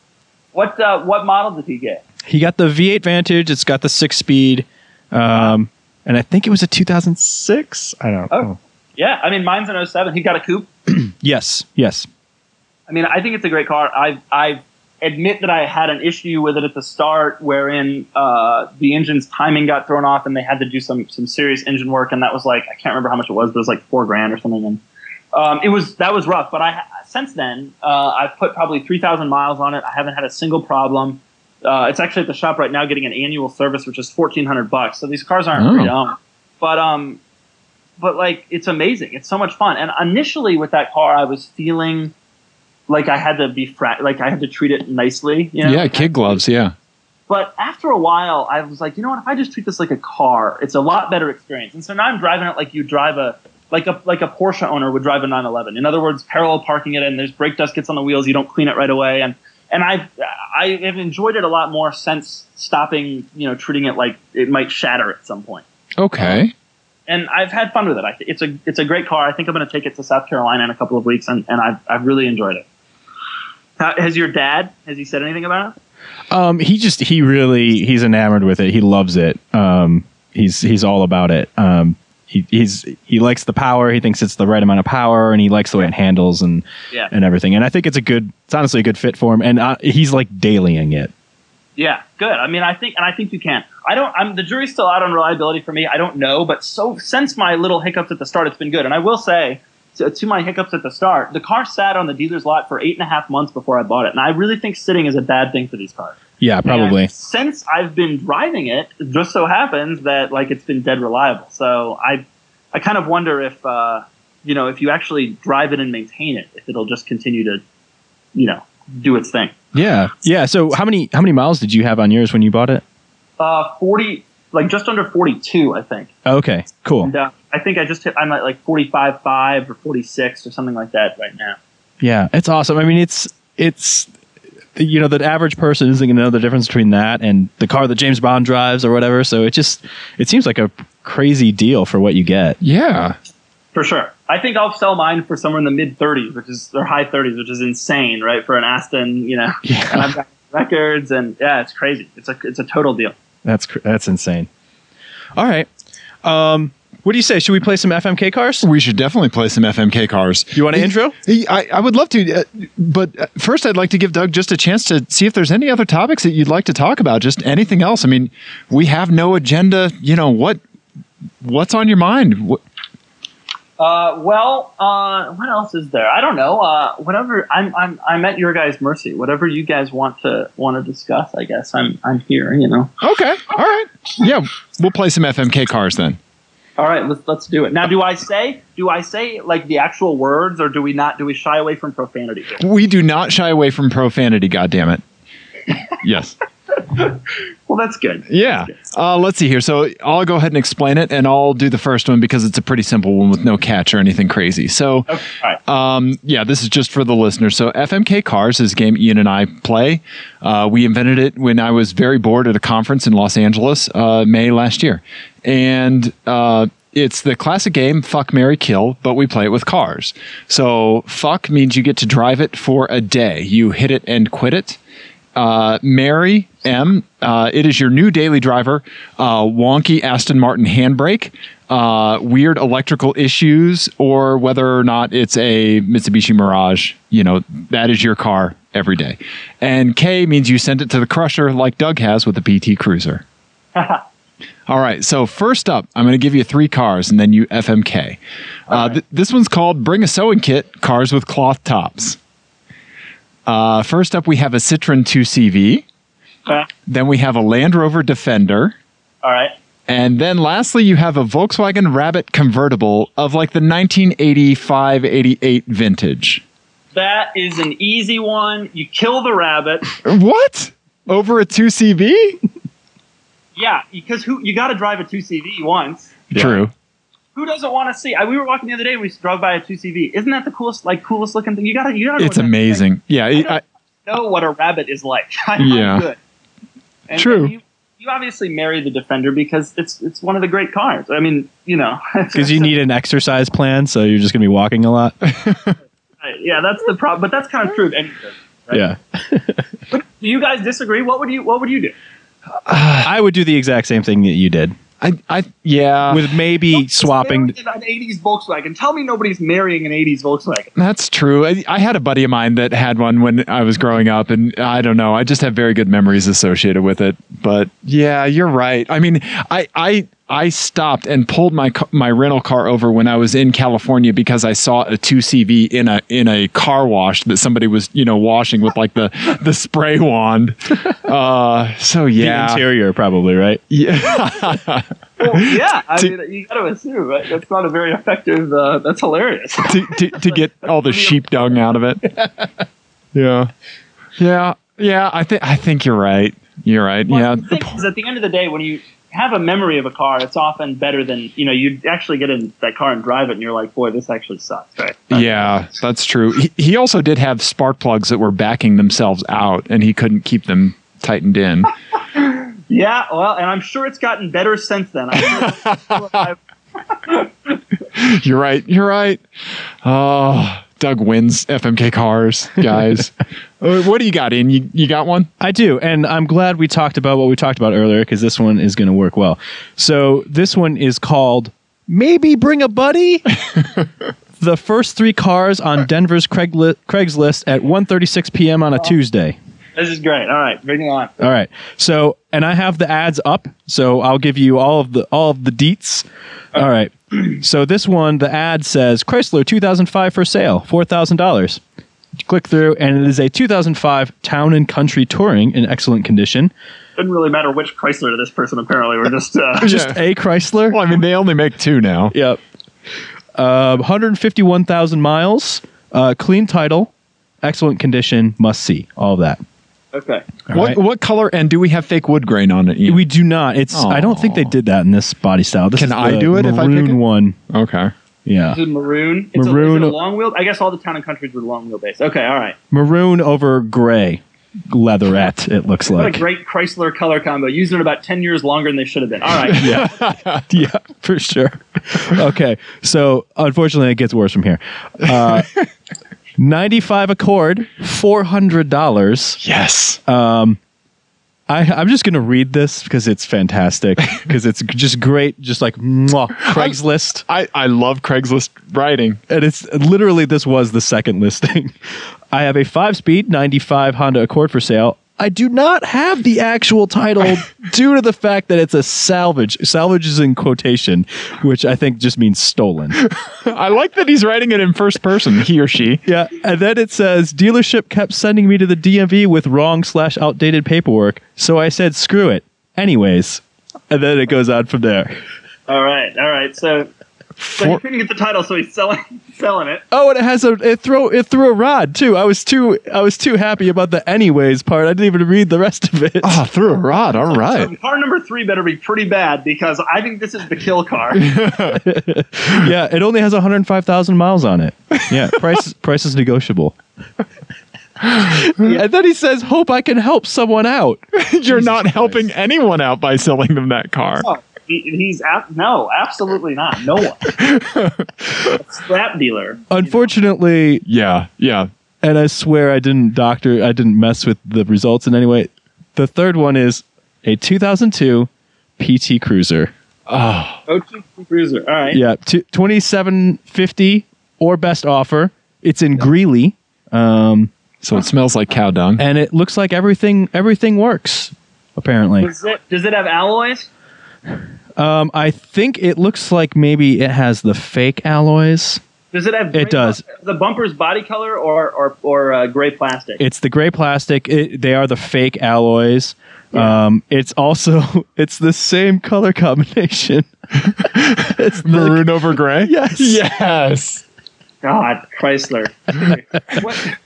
S3: What uh, what model did he get?
S2: He got the V8 Vantage. It's got the six speed, um, and I think it was a 2006. I don't.
S3: Oh, know. yeah. I mean, mine's an 07. He got a coupe.
S2: yes, yes.
S3: I mean, I think it's a great car. I've I've admit that I had an issue with it at the start, wherein uh, the engine's timing got thrown off, and they had to do some some serious engine work, and that was like I can't remember how much it was, but it was like four grand or something, and um, it was that was rough. But I since then uh, I've put probably three thousand miles on it. I haven't had a single problem. Uh, it's actually at the shop right now getting an annual service, which is fourteen hundred bucks. So these cars aren't oh. free to own, but um, but like it's amazing. It's so much fun. And initially with that car, I was feeling like I had to be fra- like I had to treat it nicely. You know?
S1: Yeah, kid gloves. Yeah.
S3: But after a while, I was like, you know what? If I just treat this like a car, it's a lot better experience. And so now I'm driving it like you drive a like a like a Porsche owner would drive a 911. In other words, parallel parking it, and there's brake dust gets on the wheels. You don't clean it right away, and and I've I have enjoyed it a lot more since stopping, you know, treating it like it might shatter at some point.
S1: Okay. Um,
S3: and I've had fun with it. I th- it's a it's a great car. I think I'm going to take it to South Carolina in a couple of weeks, and, and I've I've really enjoyed it. How, has your dad has he said anything about
S2: it? Um, he just he really he's enamored with it. He loves it. Um, he's he's all about it. Um, he he's he likes the power. He thinks it's the right amount of power, and he likes the way it handles and
S3: yeah.
S2: and everything. And I think it's a good. It's honestly a good fit for him. And uh, he's like dailying it.
S3: Yeah, good. I mean, I think, and I think you can. I don't. I'm the jury's still out on reliability for me. I don't know, but so since my little hiccups at the start, it's been good. And I will say, to, to, my hiccups at the start, the car sat on the dealer's lot for eight and a half months before I bought it, and I really think sitting is a bad thing for these cars.
S2: Yeah, probably.
S3: And since I've been driving it, it just so happens that like it's been dead reliable. So I, I kind of wonder if uh, you know if you actually drive it and maintain it, if it'll just continue to, you know, do its thing.
S2: Yeah, yeah. So how many how many miles did you have on yours when you bought it?
S3: Uh, forty, like just under forty-two, I think.
S2: Okay, cool.
S3: And, uh, I think I just hit. I'm at like forty-five five or forty-six or something like that right now.
S2: Yeah, it's awesome. I mean, it's it's you know the average person isn't going to know the difference between that and the car that James Bond drives or whatever. So it just it seems like a crazy deal for what you get.
S1: Yeah,
S3: for sure. I think I'll sell mine for somewhere in the mid 30s, which is or high 30s, which is insane, right? For an Aston, you know.
S2: Yeah.
S3: And I've got records, and yeah, it's crazy. It's a it's a total deal.
S2: That's that's insane. All right. Um, what do you say? Should we play some FMK cars?
S1: We should definitely play some FMK cars.
S2: You want an intro?
S1: I, I would love to, uh, but uh, first I'd like to give Doug just a chance to see if there's any other topics that you'd like to talk about. Just anything else. I mean, we have no agenda. You know what? What's on your mind? What,
S3: uh, well, uh, what else is there? I don't know. Uh, whatever. I'm, I'm, I'm at your guys' mercy. Whatever you guys want to want to discuss, I guess I'm, I'm here. You know.
S1: Okay. All right. Yeah, we'll play some FMK cars then.
S3: All right, let's let's do it. Now, do I say do I say like the actual words, or do we not? Do we shy away from profanity?
S1: We do not shy away from profanity. God damn it. Yes.
S3: Well, that's good.
S1: Yeah. Uh, let's see here. So I'll go ahead and explain it, and I'll do the first one because it's a pretty simple one with no catch or anything crazy. So,
S3: Okay, right.
S1: um, yeah, this is just for the listeners. So FMK Cars is a game Ian and I play. Uh, we invented it when I was very bored at a conference in Los Angeles, uh, May last year, and uh, it's the classic game Fuck Mary Kill, but we play it with cars. So fuck means you get to drive it for a day. You hit it and quit it uh, Mary M. Uh, it is your new daily driver. Uh, wonky Aston Martin handbrake, uh, weird electrical issues, or whether or not it's a Mitsubishi Mirage. You know that is your car every day. And K means you send it to the crusher like Doug has with the PT Cruiser. All right. So first up, I'm going to give you three cars, and then you FMK. Uh, th- this one's called "Bring a Sewing Kit: Cars with Cloth Tops." Uh, first up, we have a Citroen 2CV.
S3: Okay.
S1: Then we have a Land Rover Defender.
S3: All right.
S1: And then lastly, you have a Volkswagen Rabbit convertible of like the 1985 88 vintage.
S3: That is an easy one. You kill the rabbit.
S1: What? Over a 2CV?
S3: Yeah, because who you got to drive a two CV once.
S1: True.
S3: Who doesn't want to see? I, we were walking the other day. and We drove by a two CV. Isn't that the coolest, like coolest looking thing? You gotta, you gotta.
S1: It's amazing. Yeah.
S3: I
S1: I,
S3: know what a rabbit is like.
S1: Yeah.
S3: good. And,
S1: True.
S3: and you, you obviously marry the Defender because it's it's one of the great cars. I mean, you know,
S2: Because you need an exercise plan, so you're just going to be walking a lot.
S3: yeah, that's the problem. But that's kind of true of anything. Right?
S2: Yeah.
S3: Do you guys disagree? What would you What would you do?
S2: I would do the exact same thing that you did,
S1: I, I, yeah.
S2: with maybe swapping.
S3: Marry an '80s Volkswagen. Tell me nobody's marrying an '80s Volkswagen.
S1: That's true. I, I had a buddy of mine that had one when I was growing up, and I don't know. I just have very good memories associated with it. But yeah, you're right. I mean, I I I stopped and pulled my my rental car over when I was in California because I saw a two CV in a in a car wash that somebody was you know washing with like the the spray wand. Uh, so
S2: The
S1: yeah,
S2: interior, probably, right?
S1: yeah.
S3: Well, yeah, I
S1: To-
S3: mean, you got to assume right? that's not a very effective. Uh, that's hilarious.
S1: to, to, to get all the sheep dung out of it. Yeah. Yeah. Yeah. I think I think you're right. You're right.
S3: Well,
S1: yeah.
S3: the thing is, at the end of the day, when you have a memory of a car, it's often better than you know. You actually get in that car and drive it, and you're like, "Boy, this actually sucks." Right?
S1: Yeah, that's true. He, he also did have spark plugs that were backing themselves out and he couldn't keep them tightened in.
S3: Yeah. Well, and I'm sure it's gotten better since then. I'm
S1: You're right. You're right. Oh, Doug wins FMK cars, guys. Uh, what do you got in? You, you got one?
S2: I do, and I'm glad we talked about what we talked about earlier because this one is going to work well. So this one is called "Maybe Bring a Buddy." the first three cars on Denver's Craigli- Craigslist at 1:36 p.m. on a Tuesday.
S3: this is great. All right, bring it on.
S2: All right. So, and I have the ads up, so I'll give you all of the all of the deets. All right. So this one, the ad says Chrysler 2005 for sale, four thousand dollars. Click through, and it is a 2005 Town and Country Touring in excellent condition.
S3: Doesn't really matter which Chrysler to this person. Apparently, we're just. Uh,
S2: Just
S1: Yeah.
S2: a Chrysler.
S1: Well, I mean, they only make two now.
S2: Yep. Uh, 151,000 miles, uh, clean title, excellent condition, must see. All of that.
S3: okay.
S2: All
S1: What
S2: right?
S1: what color and do we have fake wood grain on it? Ian?
S2: We do not. It's. I don't think they did that in this body style. This
S1: Can
S2: is
S1: I do it if I pick it?
S2: one?
S1: okay.
S2: Yeah.
S3: Is it maroon? It's
S2: Maroon-
S3: A, is it a long wheel. I guess all the town and countries were long wheelbase. Okay. All right.
S2: Maroon over gray, leatherette. It looks
S3: What
S2: like.
S3: a great Chrysler color combo. Using it about ten years longer than they should have been. All right.
S2: yeah, yeah, for sure. Okay, so unfortunately, it gets worse from here. Uh, Ninety-five Accord, four hundred dollars. I, I'm just gonna read this because it's fantastic. Because it's just great. Just like mwah, Craigslist,
S1: I, I love Craigslist writing.
S2: and it's literally this was the second listing. I have a five-speed '95 Honda Accord for sale. I do not have the actual title due to the fact that it's a salvage. Salvage is in quotation, which I think just means stolen.
S1: I like that he's writing it in first person, he or she.
S2: Yeah, and then it says dealership kept sending me to the DMV with wrong slash outdated paperwork, so I said screw it, anyways, and then it goes on from there.
S3: All right, all right. So, so he couldn't get the title, so he's selling selling it.
S2: Oh, and it has a it throw it threw a rod too. I was too I was too happy about the anyways part. I didn't even read the rest of it.
S1: oh, threw a rod. All right.
S3: So car number three better be pretty bad because I think this is the kill car.
S2: yeah, it only has 105,000 miles on it. Yeah, price price is negotiable. And then he says, "Hope I can help someone out."
S1: You're
S2: Jesus
S1: not
S2: Christ.
S1: helping anyone out by selling them that car.
S3: Oh, he, he's ab- no, absolutely not. No one. A scrap dealer.
S2: Unfortunately,
S1: Yeah, yeah.
S2: and I swear I didn't doctor, I didn't mess with the results in any way. The third one is a 2002 PT Cruiser.
S1: Oh,
S3: OG Cruiser. All right.
S2: Yeah, t- 2750 or best offer. It's in Greeley. Um,
S1: so it smells like cow dung.
S2: and it looks like everything everything works apparently.
S3: Does it, does it have alloys?
S2: Um, I think it looks like maybe it has the fake alloys.
S3: Does it have?
S2: It does.
S3: bu- The bumper's body color or or or uh, gray plastic.
S2: It's the gray plastic. It, they are the fake alloys.
S3: Yeah.
S2: Um, it's also it's the same color combination. it's the,
S1: Maroon over gray?
S2: Yes.
S1: Yes.
S3: God, Chrysler. what?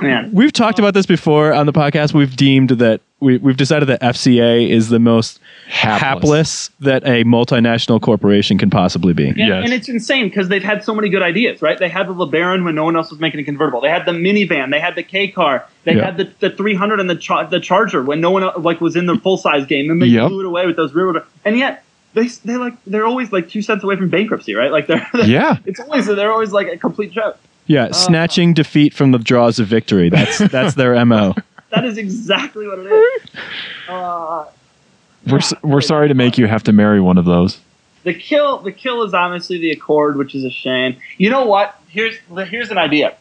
S3: Man,
S2: we've talked about this before on the podcast. We've deemed that we, we've decided that FCA is the most
S1: Hapless.
S2: hapless that a multinational corporation can possibly be.
S3: and,
S1: Yes.
S3: and it's insane because they've had so many good ideas, right? They had the LeBaron when no one else was making a convertible. They had the minivan. They had the K car. They
S2: Yeah.
S3: had the, the 300 and the char- the Charger when no one else, like was in the full size game, and they
S1: Yep.
S3: blew it away with those rear. And yet they they like they're always like two cents away from bankruptcy, right? Like they're
S1: Yeah.
S3: it's always they're always like a complete joke.
S2: Yeah, uh, snatching defeat from the jaws of victory. That's that's their mo.
S3: That is exactly what it is. Uh,
S1: We're, we're sorry to make you have to marry one of those.
S3: the kill the kill is obviously the Accord, which is a shame. You know what? Here's here's an idea.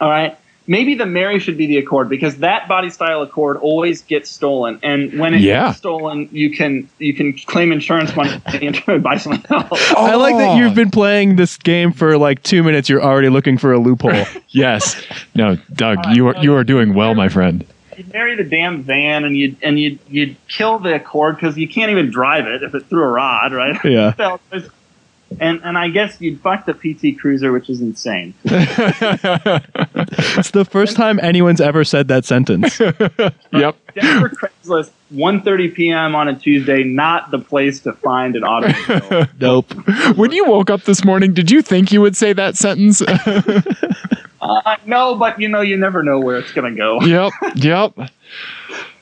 S3: All right. Maybe the Mary should be the Accord because that body style Accord always gets stolen, and when it
S1: Yeah.
S3: gets stolen, you can you can claim insurance money and buy something else.
S2: I like that
S1: Oh.
S2: you've been playing this game for like two minutes. You're already looking for a loophole.
S1: Yes. No, Doug, uh, you are you are doing well, my friend.
S3: You'd marry the damn van, and you'd and you'd you'd kill the Accord because you can't even drive it if it threw a rod, right?
S2: Yeah.
S3: And and I guess you'd fuck the PT Cruiser, which is insane.
S2: It's the first time anyone's ever said that sentence.
S1: Yep.
S3: Denver Craigslist, 1.30 p.m. on a Tuesday, not the place to find an automobile.
S2: Nope.
S1: When you woke up this morning, did you think you would say that sentence?
S3: uh, no, but you know, you never know where it's going to go.
S1: yep. Yep.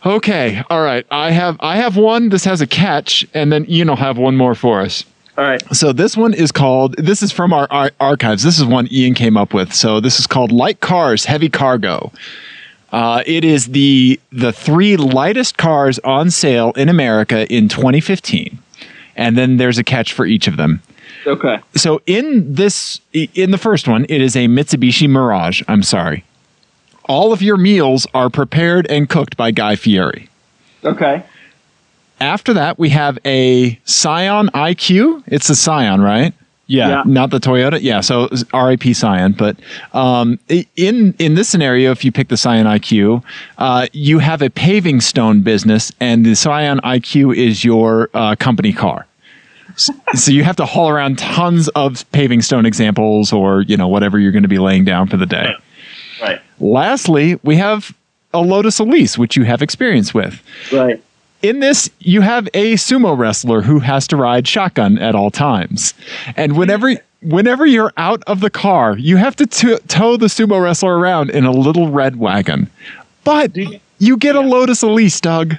S1: Okay. All right. I have I have one. This has a catch, and then Ian will have one more for us.
S3: All right.
S1: So this one is called. This is from our, our archives. This is one Ian came up with. So this is called Light Cars, Heavy Cargo. Uh, it is the the three lightest cars on sale in America in 2015, and then there's a catch for each of them.
S3: Okay.
S1: So in this, in the first one, it is a Mitsubishi Mirage. I'm sorry. All of your meals are prepared and cooked by Guy Fieri.
S3: Okay.
S1: After that, we have a Scion IQ. It's a Scion, right?
S2: Yeah.
S3: Yeah.
S1: Not the Toyota. Yeah. So RIP Scion. But um, in in this scenario, if you pick the Scion IQ, uh, you have a paving stone business, and the Scion IQ is your uh, company car. S- so you have to haul around tons of paving stone examples, or you know whatever you're going to be laying down for the day.
S3: Right.
S1: Lastly, we have a Lotus Elise, which you have experience with.
S3: Right.
S1: In this, you have a sumo wrestler who has to ride shotgun at all times. And whenever whenever you're out of the car, you have to t- tow the sumo wrestler around in a little red wagon. But
S3: you-
S1: you get a Lotus Elise, Doug.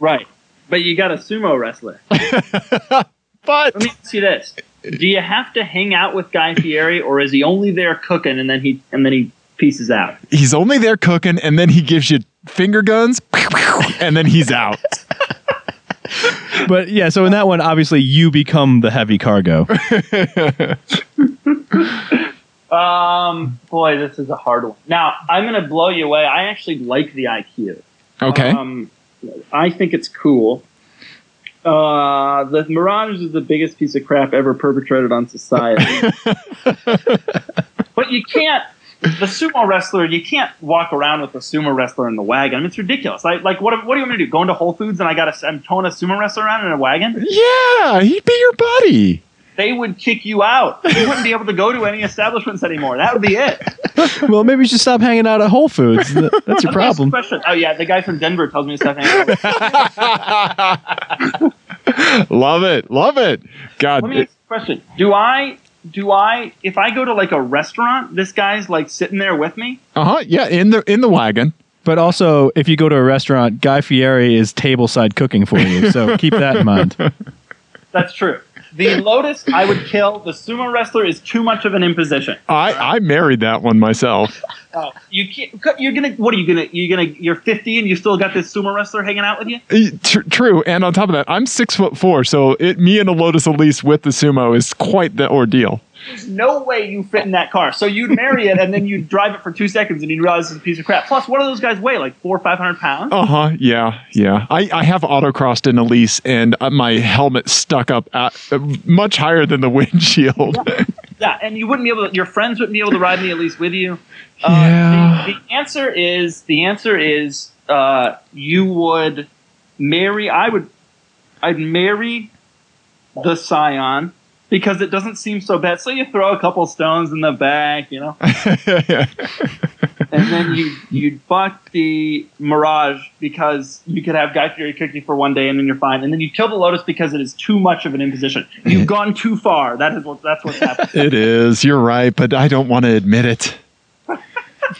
S3: Right. But you got a sumo wrestler.
S1: But
S3: Let me ask you this: Do you have to hang out with Guy Fieri, or is he only there cooking and then he and then he pieces out?
S1: he's only there cooking, and then he gives you finger guns, and then he's out.
S2: But yeah, so in that one, obviously you become the heavy cargo.
S3: Um, boy, this is a hard one. Now I'm going to blow you away. I actually like the IQ.
S1: Okay.
S3: Um, I think it's cool. Uh, the Mirage is the biggest piece of crap ever perpetrated on society. but you can't the sumo wrestler, you can't walk around with the sumo wrestler in the wagon. I mean, it's ridiculous. Like, like what, what do you want me to do? Go into Whole Foods and I got to, I'm towing a sumo wrestler around in a wagon?
S1: Yeah, he'd be your buddy.
S3: They would kick you out. You wouldn't be able to go to any establishments anymore. That would be it.
S2: well, maybe you should stop hanging out at Whole Foods. That's your
S3: Let me ask you a
S2: problem.
S3: Question. Oh yeah, the guy from Denver tells me to stop hanging out.
S1: love it, love it. God,
S3: Let me ask you a question. Do I do I if I go to like a restaurant, this guy's like sitting there with me?
S1: uh huh. Yeah, in the in the wagon.
S2: But also, if you go to a restaurant, Guy Fieri is tableside cooking for you. So keep that in mind.
S3: That's true. The Lotus I would kill. The sumo wrestler is too much of an imposition.
S1: I I married that one myself.
S3: Oh, you can't. You're gonna. What are you gonna? You're gonna. You're 50 and you still got this sumo wrestler hanging out with you.
S1: Tr- true, and on top of that, I'm six foot four, so it me and a Lotus Elise with the sumo is quite the ordeal.
S3: There's no way you fit in that car. So you'd marry it and then you'd drive it for two seconds and you'd realize it's a piece of crap. Plus, what do those guys weigh? Like four or five hundred pounds.
S1: Uh huh. Yeah, yeah. I, I have autocrossed in Elise, and uh, my helmet stuck up at, uh, much higher than the windshield.
S3: Yeah, and you wouldn't be able to. Your friends wouldn't be able to ride me at least with you. Uh,
S1: Yeah.
S3: The, the answer is the answer is uh, you would marry. I would. I'd marry the Scion because it doesn't seem so bad. So you throw a couple stones in the back, you know, and then you you'd fuck the Mirage because you could have Guy Fieri cook you for one day and then you're fine, and then you kill the Lotus because it is too much of an imposition. You've gone too far. That is what that's what's happened.
S1: it is. You're right, but I don't want to admit it.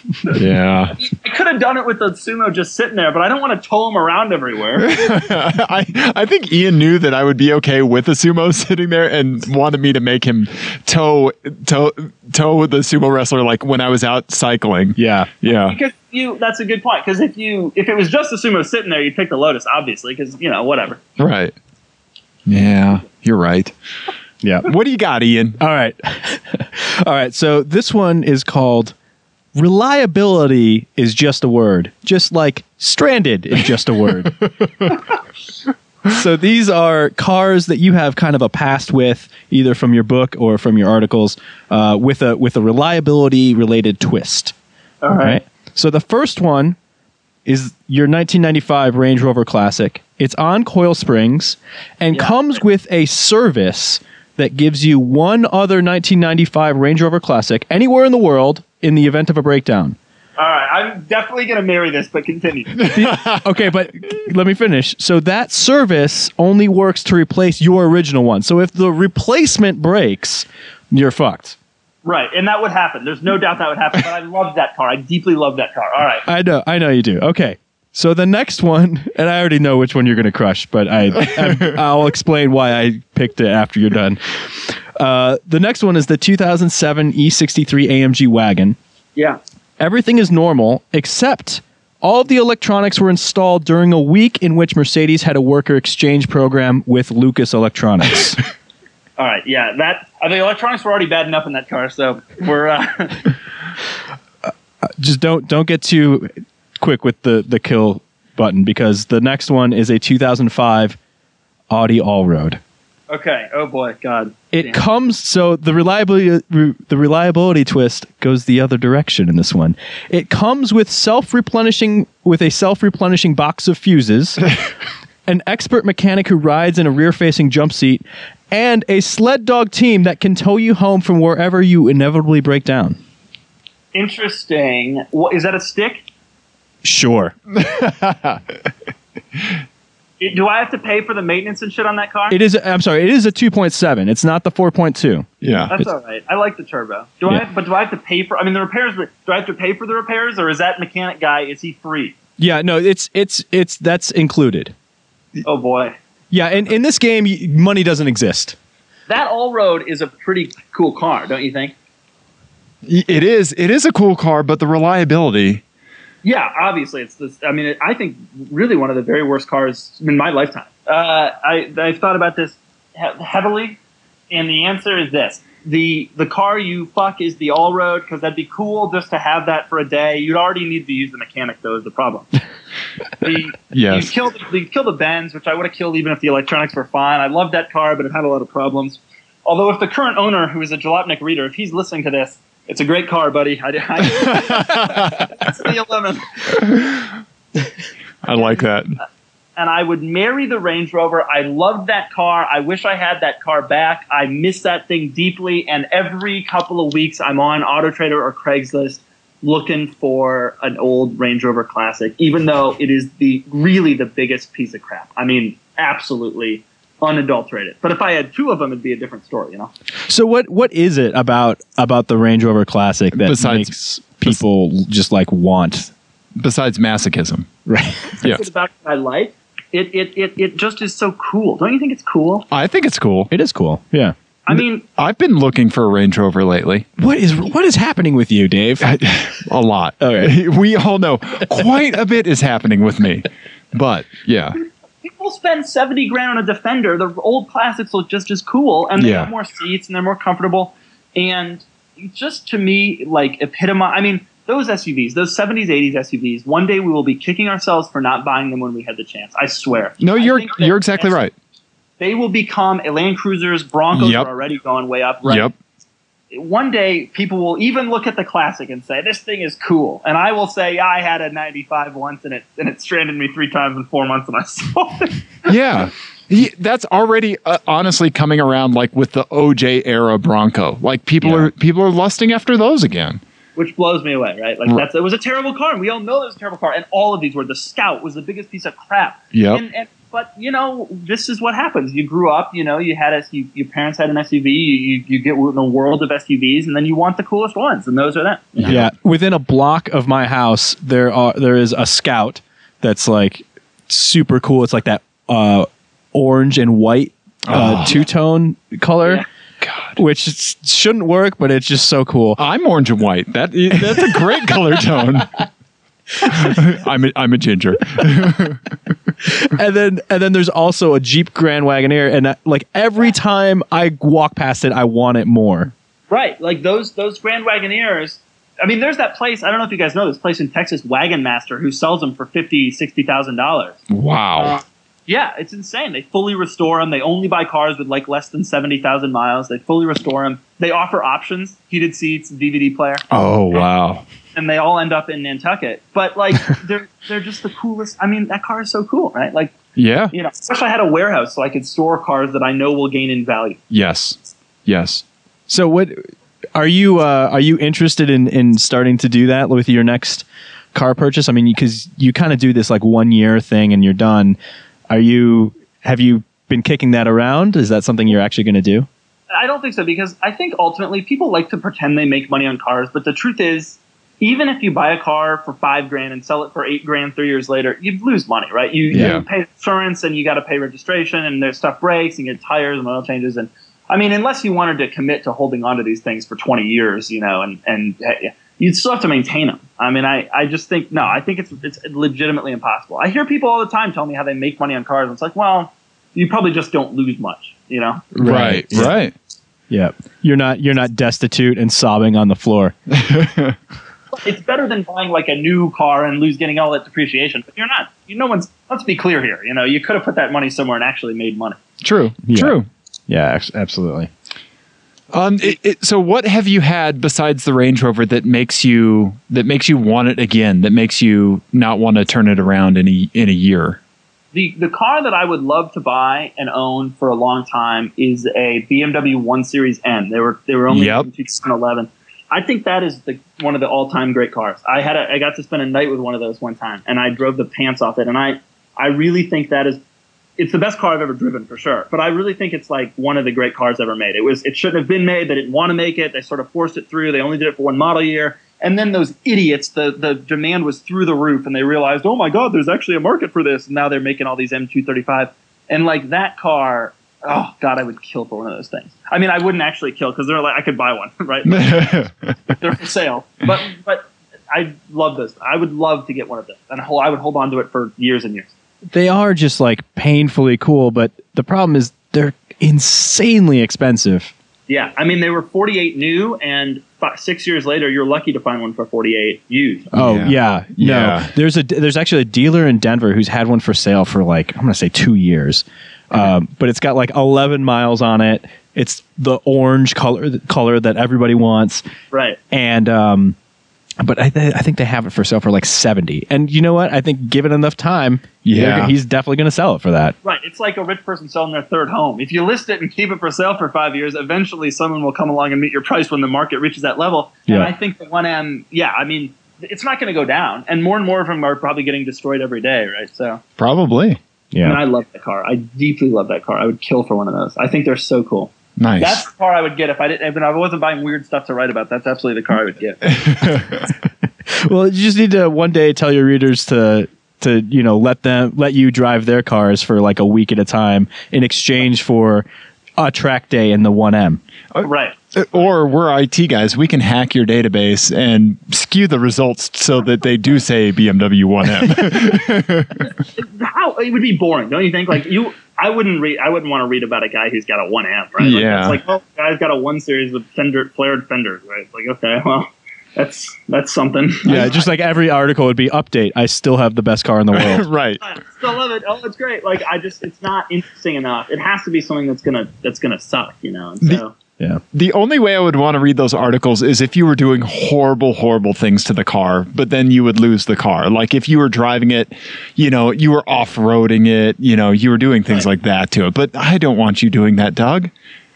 S1: yeah.
S3: I could have done it with the sumo just sitting there, but I don't want to tow him around everywhere.
S1: I I think Ian knew that I would be okay with the sumo sitting there and wanted me to make him tow tow tow the sumo wrestler like when I was out cycling.
S2: Yeah.
S1: Yeah.
S3: because you, that's a good point. Because if you, if it was just the sumo sitting there, you'd pick the Lotus, obviously, because you know whatever.
S1: Right. Yeah, you're right.
S2: Yeah.
S1: What do you got, Ian?
S2: All right. All right. So this one is called Reliability is just a word, just like stranded is just a word. so these are cars that you have kind of a past with, either from your book or from your articles, uh, with a with a reliability related twist.
S3: All
S2: All right. So the first one is your 1995 Range Rover Classic. It's on coil springs and
S3: Yeah.
S2: comes with a service that gives you one other 1995 Range Rover Classic anywhere in the world in the event of a breakdown.
S3: All right, I'm definitely gonna marry this, but continue.
S2: okay, but let me finish. So that service only works to replace your original one. So if the replacement breaks, you're fucked.
S3: right, and that would happen. There's no doubt that would happen. But I love that car. I deeply love that car. All right.
S2: I know, I know you do. Okay. So the next one, and I already know which one you're going to crush, but I, I I'll explain why I picked it after you're done. Uh, the next one is the 2007 E63 AMG wagon.
S3: Yeah.
S2: Everything is normal except all of the electronics were installed during a week in which Mercedes had a worker exchange program with Lucas Electronics.
S3: All right. Yeah. That. I mean, electronics were already bad enough in that car, so we're. Uh,
S2: Just don't don't get too quick with the the kill button because the next one is a 2005 Audi Allroad.
S3: okay. Oh boy. God.
S2: It
S3: Damn.
S2: comes so the reliability re, the reliability twist goes the other direction in this one. It comes with self replenishing with a self replenishing box of fuses, an expert mechanic who rides in a rear facing jump seat, and a sled dog team that can tow you home from wherever you inevitably break down.
S3: Interesting. What is that? A stick?
S2: Sure.
S3: Do I have to pay for the maintenance and shit on that car?
S2: It is I'm sorry, it is a 2.7. It's not the 4.2.
S1: Yeah.
S3: That's all right. I like the turbo. Do I?
S2: Yeah.
S3: Have, but do I have to pay for? I mean, the repairs. Do I have to pay for the repairs, or is that mechanic guy? Is he free?
S2: Yeah, no, it's it's it's that's included.
S3: Oh boy,
S2: Yeah, and in this game y- money doesn't exist.
S3: that Allroad is a pretty cool car, don't you think?
S1: It is. It is a cool car, but the reliability.
S3: Yeah, obviously it's this. I mean, it, I think really one of the very worst cars in my lifetime. Uh, I I've thought about this he- heavily, and the answer is this: the the car you fuck is the Allroad because that'd be cool just to have that for a day. You'd already need to use the mechanic though. Is the problem? the
S1: Yes.
S3: you killed you killed the Benz, which I would have killed even if the electronics were fine. I love that car, but it had a lot of problems. Although if the current owner, who is a Jalopnik reader, if he's listening to this, It's a great car, buddy. I, I, it's the 11.
S1: I like that.
S3: and I would marry the Range Rover. I loved that car. I wish I had that car back. I miss that thing deeply. And every couple of weeks, I'm on Auto Trader or Craigslist looking for an old Range Rover Classic, even though it is the really the biggest piece of crap. I mean, absolutely unadulterated. But if I had two of them, it'd be a different story, you know.
S2: So what what is it about about the Range Rover Classic that
S1: Besides-
S2: makes people just like want?
S1: Besides masochism.
S2: Right.
S1: Yeah.
S3: It's about what I like. It, it, it, it just is so cool. Don't you think it's cool?
S1: I think it's cool.
S2: It is cool. Yeah.
S3: I mean,
S1: I've been looking for a Range Rover lately.
S2: What is what is happening with you, Dave?
S1: A lot.
S2: Okay.
S1: We all know quite a bit is happening with me. But yeah.
S3: People spend 70 grand on a defender the old classics look just as cool and they
S1: Yeah.
S3: have more seats and they're more comfortable and just to me like epitomize i mean those suvs those 70s 80s suvs one day we will be kicking ourselves for not buying them when we had the chance i swear
S1: No, you're you're exactly right.
S3: they will become land cruisers broncos
S1: Yep.
S3: are already going way up right
S1: Yep.
S3: One day people will even look at the classic and say this thing is cool and i will say yeah, i had a 95 once and it and it stranded me three times in four months and i sold it
S1: Yeah. He- That's already uh, honestly coming around like with the OJ era Bronco. Like people
S2: Yeah.
S1: are people are lusting after those again.
S3: which blows me away, right? Like
S1: Right.
S3: that's it was a terrible car, and we all know it was a terrible car. And all of these were the Scout was the biggest piece of crap.
S1: yeah
S3: And, and but you know, this is what happens. You grew up, you know, you had a you, your parents had an SUV. You, you you get in a world of SUVs, and then you want the coolest ones, and those are them.
S2: Yeah. Within a block of my house, there are there is a Scout that's like super cool. It's like that uh, orange and white uh,
S1: Oh.
S2: two tone color,
S3: Yeah.
S1: God.
S2: which shouldn't work, but it's just so cool.
S1: I'm orange and white. That that's a great color tone. I'm a, I'm a ginger.
S2: and then and then there's also a Jeep Grand Wagoneer, and uh, like every time I walk past it, I want it more.
S3: Right, like those those Grand Wagoneers. I mean, there's that place. I don't know if you guys know this place in Texas, Wagon Master, who sells them for fifty, sixty thousand dollars.
S1: Wow.
S3: Yeah, it's insane. They fully restore them. They only buy cars with like less than seventy thousand miles. They fully restore them. They offer options: heated seats, DVD player,
S1: Oh wow.
S3: And they all end up in Nantucket. But like, they're they're just the coolest. I mean, that car is so cool, right? Like,
S1: Yeah.
S3: you know, I wish I had a warehouse so I could store cars that I know will gain in value.
S1: Yes. Yes.
S2: So what are you uh, are you interested in in starting to do that with your next car purchase? I mean, because you kind of do this like one year thing and you're done. Are you have you been kicking that around? Is that something you're actually going to do?
S3: I don't think so because I think ultimately people like to pretend they make money on cars, but the truth is, even if you buy a car for five grand and sell it for eight grand three years later, you lose money, right? You,
S1: Yeah.
S3: you pay insurance and you got to pay registration and there's stuff breaks and you get tires and oil changes and I mean, unless you wanted to commit to holding on to these things for 20 years, you know, and and you'd still have to maintain them. I mean, I, I just think no, I think it's it's legitimately impossible. I hear people all the time tell me how they make money on cars, and it's like, well, you probably just don't lose much, you know.
S1: Right.
S2: Right.
S1: Right.
S2: Yeah, you're not you're not destitute and sobbing on the floor.
S3: it's better than buying like a new car and lose getting all that depreciation. But you're not. You no one's. Let's be clear here. You know, you could have put that money somewhere and actually made money.
S1: True.
S2: Yeah.
S1: True.
S2: Yeah, ex- absolutely.
S1: Um. It, it, so, what have you had besides the Range Rover that makes you that makes you want it again? That makes you not want to turn it around in a in a year?
S3: The the car that I would love to buy and own for a long time is a BMW 1 Series M. They were they were only
S1: Yep.
S3: in 2011. I think that is the one of the all time great cars. I had a, I got to spend a night with one of those one time, and I drove the pants off it. And I I really think that is it's the best car I've ever driven for sure. But I really think it's like one of the great cars ever made. It was it shouldn't have been made. They didn't want to make it. They sort of forced it through. They only did it for one model year. And then those idiots, the the demand was through the roof, and they realized, oh my god, there's actually a market for this. And now they're making all these M235, and like that car. Oh God, I would kill for one of those things. I mean, I wouldn't actually kill because they're like I could buy one, right? they're for sale. But but I love those. I would love to get one of them, and I would hold on to it for years and years.
S2: They are just like painfully cool, but the problem is they're insanely expensive.
S3: Yeah, I mean they were 48 new, and fi six years later, you're lucky to find one for 48 used.
S2: Oh
S1: Yeah.
S2: yeah, no.
S1: Yeah.
S2: There's a there's actually a dealer in Denver who's had one for sale for like I'm gonna say two years, um, but it's got like 11 miles on it. It's the orange color color that everybody wants,
S3: Right.
S2: and um, but I, th- I think they have it for sale for like seventy. And you know what? I think given enough time,
S1: Yeah.
S2: he's definitely going to sell it for that.
S3: Right. It's like a rich person selling their third home. If you list it and keep it for sale for five years, eventually someone will come along and meet your price when the market reaches that level. And
S2: Yeah.
S3: I think the 1M, yeah, I mean, it's not going to go down. And more and more of them are probably getting destroyed every day, right? So,
S1: Probably.
S2: Yeah.
S3: I mean, I love that car. I deeply love that car. I would kill for one of those. I think they're so cool.
S1: Nice.
S3: That's the car I would get if I didn't. If I wasn't buying weird stuff to write about. That's absolutely the car I would get.
S2: Well, you just need to one day tell your readers to to you know let them let you drive their cars for like a week at a time in exchange for a track day in the 1M.
S3: right.
S1: Or we're IT guys. We can hack your database and skew the results so that they do say BMW 1M.
S3: How it would be boring, don't you think? Like you, I wouldn't read. I wouldn't want to read about a guy who's got a 1M, right? Like,
S1: Yeah.
S3: It's like, oh, the guy's got a one series with fender flared fenders, right? It's like, okay, well, that's that's something.
S2: Yeah, just like every article would be update. I still have the best car in the world.
S1: right.
S3: I still love it. Oh, it's great. Like I just, it's not interesting enough. It has to be something that's gonna that's gonna suck, you know. And so
S2: yeah.
S1: The only way I would want to read those articles is if you were doing horrible, horrible things to the car, but then you would lose the car. Like if you were driving it, you know, you were off roading it, you know, you were doing things like that to it. But I don't want you doing that, Doug.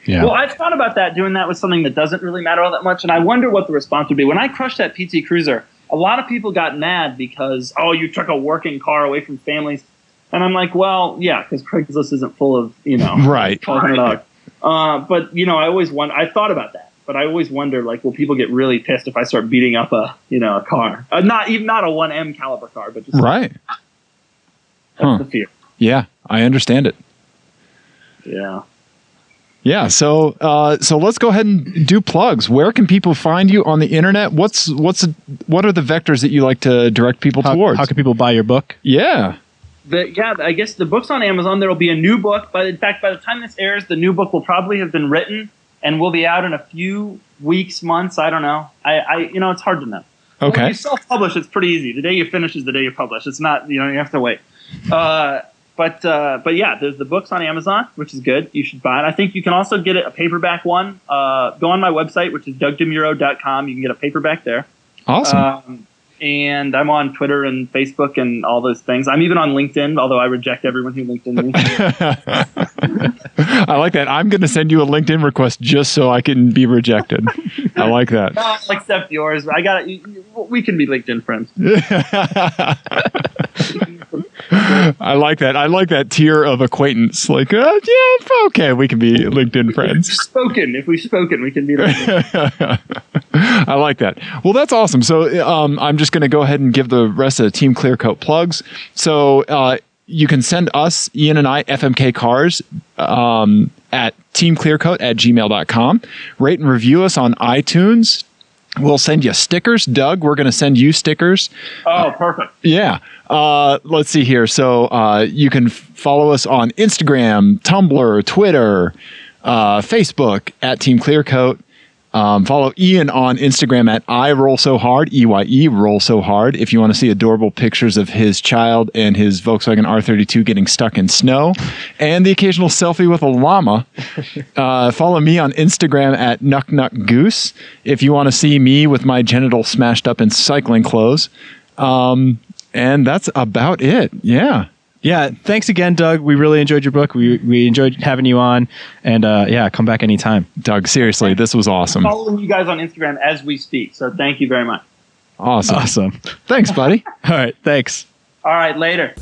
S2: Yeah.
S3: Well, I've thought about that, doing that with something that doesn't really matter all that much, and I wonder what the response would be. When I crushed that PT Cruiser, a lot of people got mad because, oh, you took a working car away from families. And I'm like, well, yeah, because Craigslist isn't full of, you know,
S1: Right.
S3: $1,200. Uh, but, you know, I always wonder, I thought about that, but I always wonder, like, will people get really pissed if I start beating up a, you know, a car? Uh, not even not a 1M caliber car, but just
S1: Right.
S3: that's
S1: Huh.
S3: the fear.
S1: Yeah, I understand it.
S3: Yeah.
S1: Yeah, so uh, so let's go ahead and do plugs. Where can people find you on the internet? What's what's what are the vectors that you like to direct people
S2: How,
S1: towards?
S2: how can people buy your book?
S1: yeah,
S3: The, yeah, I guess the book's on Amazon. There will be a new book. But in fact, by the time this airs, the new book will probably have been written and will be out in a few weeks, months. I don't know. I, I you know, it's hard to know.
S1: Okay.
S3: When you self-publish, it's pretty easy. The day you finish is the day you publish. It's not, you know, you have to wait. Uh, but uh, but yeah, there's the books on Amazon, which is good. You should buy it. I think you can also get it a paperback one. Uh, go on my website, which is dougdemuro.com. You can get a paperback there.
S1: awesome.
S3: Um, and I'm on Twitter and Facebook and all those things. I'm even on LinkedIn, although I reject everyone who LinkedIn me.
S1: I like that. I'm going to send you a LinkedIn request just so I can be rejected. I like that.
S3: I'll accept yours. I got. We can be LinkedIn friends.
S1: I like that. I like that tier of acquaintance. Like, uh, yeah, okay, we can be LinkedIn friends.
S3: Spoken. If we've spoken, we can be LinkedIn.
S1: I like that. Well, that's awesome. So um, I'm just going to go ahead and give the rest of the Team Clearcoat plugs. So uh, you can send us, Ian and I, FMK cars um, at teamclearcoat at gmail.com. Rate and review us on iTunes. We'll send you stickers. Doug, we're going to send you stickers.
S3: Oh, perfect.
S1: Yeah. Uh, let's see here. So uh, you can f- follow us on Instagram, Tumblr, Twitter, uh, Facebook at Team Clearcoat. Um, follow Ian on Instagram at I roll so hard, E Y E roll so hard. If you want to see adorable pictures of his child and his Volkswagen R32 getting stuck in snow, and the occasional selfie with a llama, uh, follow me on Instagram at Nuck Nuck Goose. If you want to see me with my genitals smashed up in cycling clothes, um, and that's about it. Yeah.
S2: Yeah, thanks again, Doug. We really enjoyed your book. We we enjoyed having you on, and uh, yeah, come back anytime.
S1: Doug, seriously, this was awesome.
S3: Following you guys on Instagram as we speak. So thank you very much.
S1: Awesome.
S2: Awesome.
S1: Thanks, buddy.
S2: All right, thanks.
S3: All right, later.